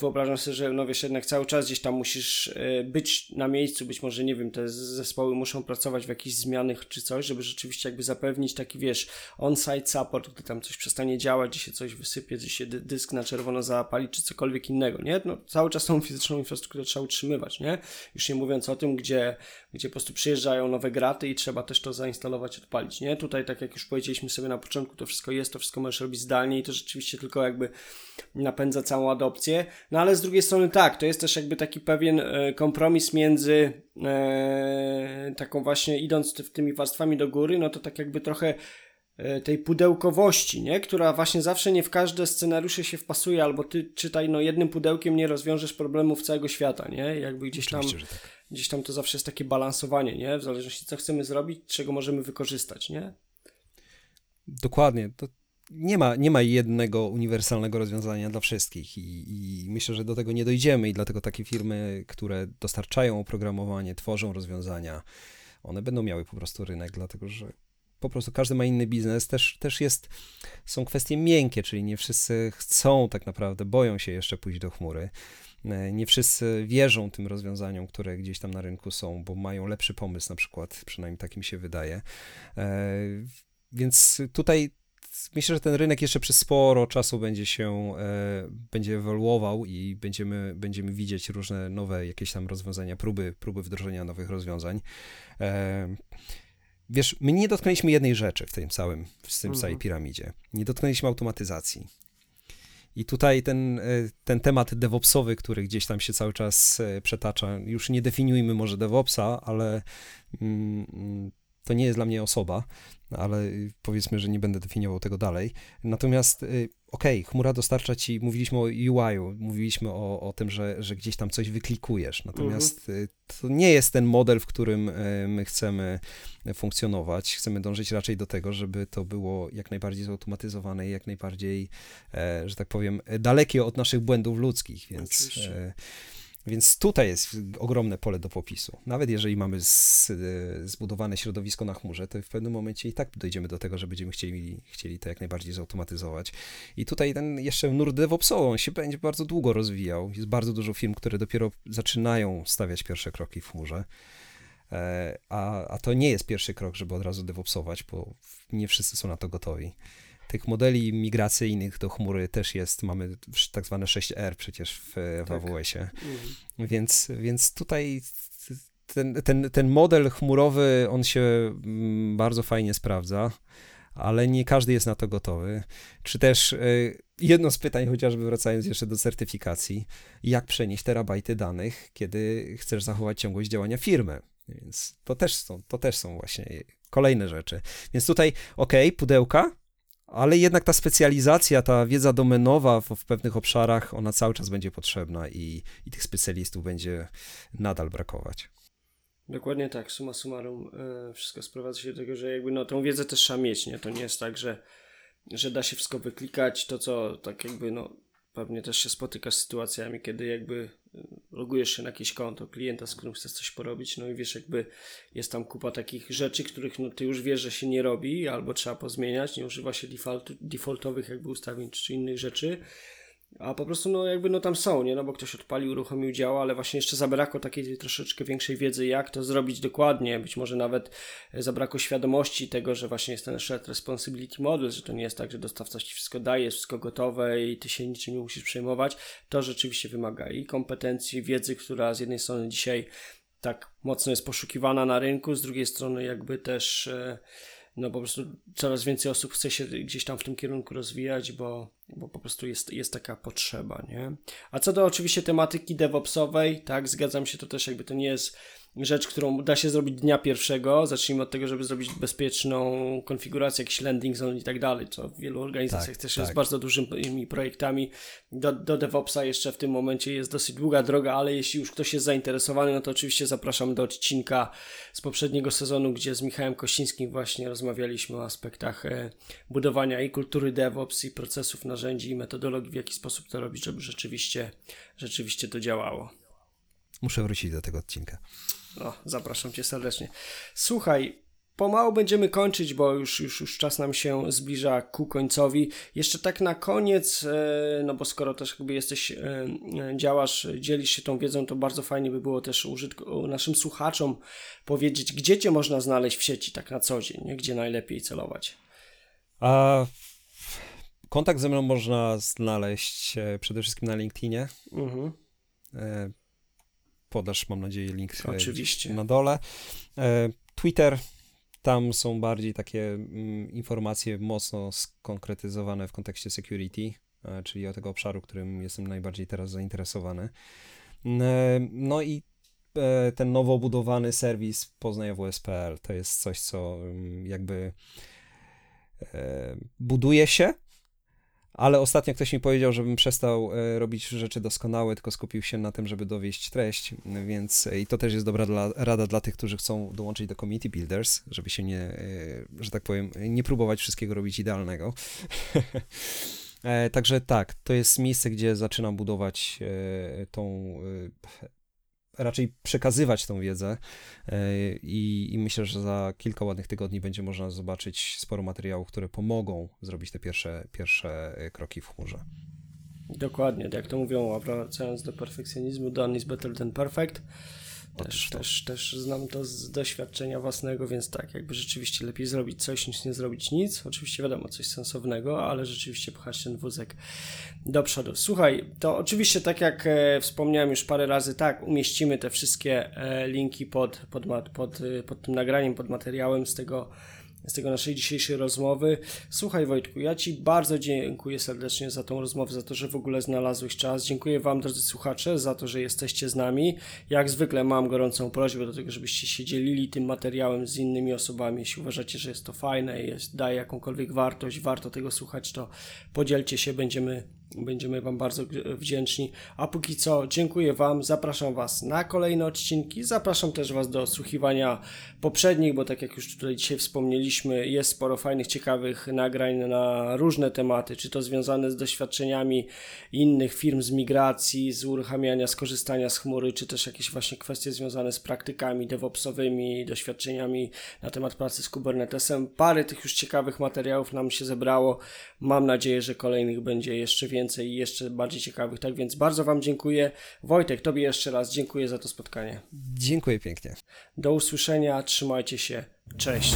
wyobrażam sobie, że no wiesz, jednak cały czas gdzieś tam musisz e, być na miejscu, być może, nie wiem, te zespoły muszą pracować w jakichś zmianach czy coś, żeby rzeczywiście jakby zapewnić taki, wiesz, on-site support, gdy tam coś przestanie działać, gdzie się coś wysypie, gdzie się dysk na czerwono zapali, czy cokolwiek innego, nie? No, cały czas tą fizyczną infrastrukturę trzeba utrzymywać, nie? Już nie mówiąc o tym, gdzie, gdzie po prostu przyjeżdżają nowe graty i trzeba też to zainstalować, odpalić, nie? Tutaj, tak jak już powiedzieliśmy sobie na początku, to wszystko jest, to wszystko możesz robić zdalnie i to rzeczywiście tylko jakby napędza całą adopcję. No ale z drugiej strony tak, to jest też jakby taki pewien e, kompromis między e, taką właśnie idąc w tymi warstwami do góry, no to tak jakby trochę e, tej pudełkowości, nie? która właśnie zawsze nie w każde scenariusze się wpasuje, albo ty czytaj, no jednym pudełkiem nie rozwiążesz problemów całego świata, nie? Jakby gdzieś tam, tak. Gdzieś tam to zawsze jest takie balansowanie, nie? W zależności co chcemy zrobić, czego możemy wykorzystać, nie? Dokładnie. To nie ma, nie ma jednego uniwersalnego rozwiązania dla wszystkich i, i, myślę, że do tego nie dojdziemy i dlatego takie firmy, które dostarczają oprogramowanie, tworzą rozwiązania, one będą miały po prostu rynek, dlatego że po prostu każdy ma inny biznes, też, też jest, są kwestie miękkie, czyli nie wszyscy chcą tak naprawdę, boją się jeszcze pójść do chmury. Nie wszyscy wierzą tym rozwiązaniom, które gdzieś tam na rynku są, bo mają lepszy pomysł, na przykład, przynajmniej tak mi się wydaje. E, więc tutaj myślę, że ten rynek jeszcze przez sporo czasu będzie się, e, będzie ewoluował i będziemy, będziemy widzieć różne nowe jakieś tam rozwiązania, próby, próby wdrożenia nowych rozwiązań. E, wiesz, my nie dotknęliśmy jednej rzeczy w tym całym, w tym mhm. całej piramidzie. Nie dotknęliśmy automatyzacji. I tutaj ten, e, ten temat DevOpsowy, który gdzieś tam się cały czas e, przetacza, już nie definiujmy może DevOpsa, ale mm, to nie jest dla mnie osoba, ale powiedzmy, że nie będę definiował tego dalej. Natomiast y, okej, okay, chmura dostarcza ci, mówiliśmy o UI-u, mówiliśmy o, o tym, że, że gdzieś tam coś wyklikujesz, natomiast mhm. to nie jest ten model, w którym y, my chcemy funkcjonować. Chcemy dążyć raczej do tego, żeby to było jak najbardziej zautomatyzowane i jak najbardziej, e, że tak powiem, dalekie od naszych błędów ludzkich, więc... Oczywiście. E, Więc tutaj jest ogromne pole do popisu. Nawet jeżeli mamy z, zbudowane środowisko na chmurze, to w pewnym momencie i tak dojdziemy do tego, że będziemy chcieli, chcieli to jak najbardziej zautomatyzować. I tutaj ten jeszcze nurt DevOpsowy, on się będzie bardzo długo rozwijał. Jest bardzo dużo firm, które dopiero zaczynają stawiać pierwsze kroki w chmurze. E, a, a to nie jest pierwszy krok, żeby od razu DevOpsować, bo nie wszyscy są na to gotowi. Tych modeli migracyjnych do chmury też jest, mamy tak zwane 6R przecież w, w tak. AWS-ie. Mhm. Więc, więc tutaj ten, ten, ten model chmurowy, on się mm, bardzo fajnie sprawdza, ale nie każdy jest na to gotowy. Czy też y, jedno z pytań, chociażby wracając jeszcze do certyfikacji, jak przenieść terabajty danych, kiedy chcesz zachować ciągłość działania firmy? Więc to też są, to też są właśnie kolejne rzeczy. Więc tutaj, ok, pudełka, ale jednak ta specjalizacja, ta wiedza domenowa w, w, pewnych obszarach, ona cały czas będzie potrzebna i, i tych specjalistów będzie nadal brakować. Dokładnie tak, suma summarum, e, wszystko sprowadza się do tego, że jakby no tą wiedzę też trzeba mieć, nie? To nie jest tak, że, że da się wszystko wyklikać, to co tak jakby no pewnie też się spotykasz z sytuacjami, kiedy jakby logujesz się na jakieś konto klienta, z którym chcesz coś porobić, no i wiesz, jakby jest tam kupa takich rzeczy, których no, ty już wiesz, że się nie robi, albo trzeba pozmieniać, nie używa się default, defaultowych jakby ustawień czy innych rzeczy, a po prostu no jakby no tam są, nie? No bo ktoś odpalił, uruchomił działa, ale właśnie jeszcze zabrakło takiej troszeczkę większej wiedzy, jak to zrobić dokładnie. Być może nawet zabrakło świadomości tego, że właśnie jest ten shared responsibility model, że to nie jest tak, że dostawca ci wszystko daje, wszystko gotowe i ty się niczym nie musisz przejmować. To rzeczywiście wymaga i kompetencji, wiedzy, która z jednej strony dzisiaj tak mocno jest poszukiwana na rynku, z drugiej strony jakby też e, no po prostu coraz więcej osób chce się gdzieś tam w tym kierunku rozwijać, bo, bo po prostu jest, jest taka potrzeba, nie? A co do oczywiście tematyki DevOpsowej, tak, zgadzam się, to też jakby to nie jest rzecz, którą da się zrobić dnia pierwszego. Zacznijmy od tego, żeby zrobić bezpieczną konfigurację, jakiś landing zone i tak dalej, co w wielu organizacjach tak, też tak. jest bardzo dużymi projektami. Do, do DevOpsa jeszcze w tym momencie jest dosyć długa droga, ale jeśli już ktoś jest zainteresowany, no to oczywiście zapraszam do odcinka z poprzedniego sezonu, gdzie z Michałem Kościńskim właśnie rozmawialiśmy o aspektach e, budowania i kultury DevOps, i procesów, narzędzi, i metodologii, w jaki sposób to robić, żeby rzeczywiście, rzeczywiście to działało. Muszę wrócić do tego odcinka. O, zapraszam cię serdecznie. Słuchaj, pomału będziemy kończyć, bo już, już, już czas nam się zbliża ku końcowi. Jeszcze tak na koniec, e, no bo skoro też jakby jesteś, e, e, działasz, dzielisz się tą wiedzą, to bardzo fajnie by było też użytku, naszym słuchaczom powiedzieć, gdzie cię można znaleźć w sieci tak na co dzień, gdzie najlepiej celować. A kontakt ze mną można znaleźć przede wszystkim na LinkedInie. Mhm podasz, mam nadzieję, link Oczywiście. na dole. E, Twitter, tam są bardziej takie mm, informacje mocno skonkretyzowane w kontekście security, e, czyli o tego obszaru, którym jestem najbardziej teraz zainteresowany. E, no i ten nowo budowany serwis Poznaj AWS.pl to jest coś, co mm, jakby buduje się, ale ostatnio ktoś mi powiedział, żebym przestał e, robić rzeczy doskonałe, tylko skupił się na tym, żeby dowieść treść, więc e, i to też jest dobra dla, rada dla tych, którzy chcą dołączyć do community builders, żeby się nie, e, że tak powiem, nie próbować wszystkiego robić idealnego. Także tak, to jest miejsce, gdzie zaczynam budować tą raczej przekazywać tą wiedzę e, i, i, myślę, że za kilka ładnych tygodni będzie można zobaczyć sporo materiałów, które pomogą zrobić te pierwsze, pierwsze e, kroki w chmurze. Dokładnie, jak to mówią, wracając do perfekcjonizmu, done is better than perfect. Też, też, też znam to z doświadczenia własnego, więc tak, jakby rzeczywiście lepiej zrobić coś niż nie zrobić nic. Oczywiście wiadomo, coś sensownego, ale rzeczywiście pchać ten wózek do przodu. Słuchaj, to oczywiście tak jak e, wspomniałem już parę razy, tak, umieścimy te wszystkie e, linki pod, pod, pod, e, pod tym nagraniem, pod materiałem z tego z tego naszej dzisiejszej rozmowy. Słuchaj Wojtku, ja Ci bardzo dziękuję serdecznie za tą rozmowę, za to, że w ogóle znalazłeś czas. Dziękuję Wam, drodzy słuchacze, za to, że jesteście z nami. Jak zwykle mam gorącą prośbę do tego, żebyście się dzielili tym materiałem z innymi osobami. Jeśli uważacie, że jest to fajne, jest, daje jakąkolwiek wartość, warto tego słuchać, to podzielcie się, będziemy Będziemy Wam bardzo wdzięczni. A póki co, dziękuję Wam, zapraszam Was na kolejne odcinki. Zapraszam też Was do słuchiwania poprzednich, bo tak jak już tutaj dzisiaj wspomnieliśmy, jest sporo fajnych, ciekawych nagrań na różne tematy, czy to związane z doświadczeniami innych firm z migracji, z uruchamiania, skorzystania z chmury, czy też jakieś właśnie kwestie związane z praktykami DevOpsowymi, doświadczeniami na temat pracy z Kubernetesem. Parę tych już ciekawych materiałów nam się zebrało. Mam nadzieję, że kolejnych będzie jeszcze więcej więcej i jeszcze bardziej ciekawych. Tak więc bardzo Wam dziękuję. Wojtek, Tobie jeszcze raz dziękuję za to spotkanie. Dziękuję pięknie. Do usłyszenia, trzymajcie się. Cześć.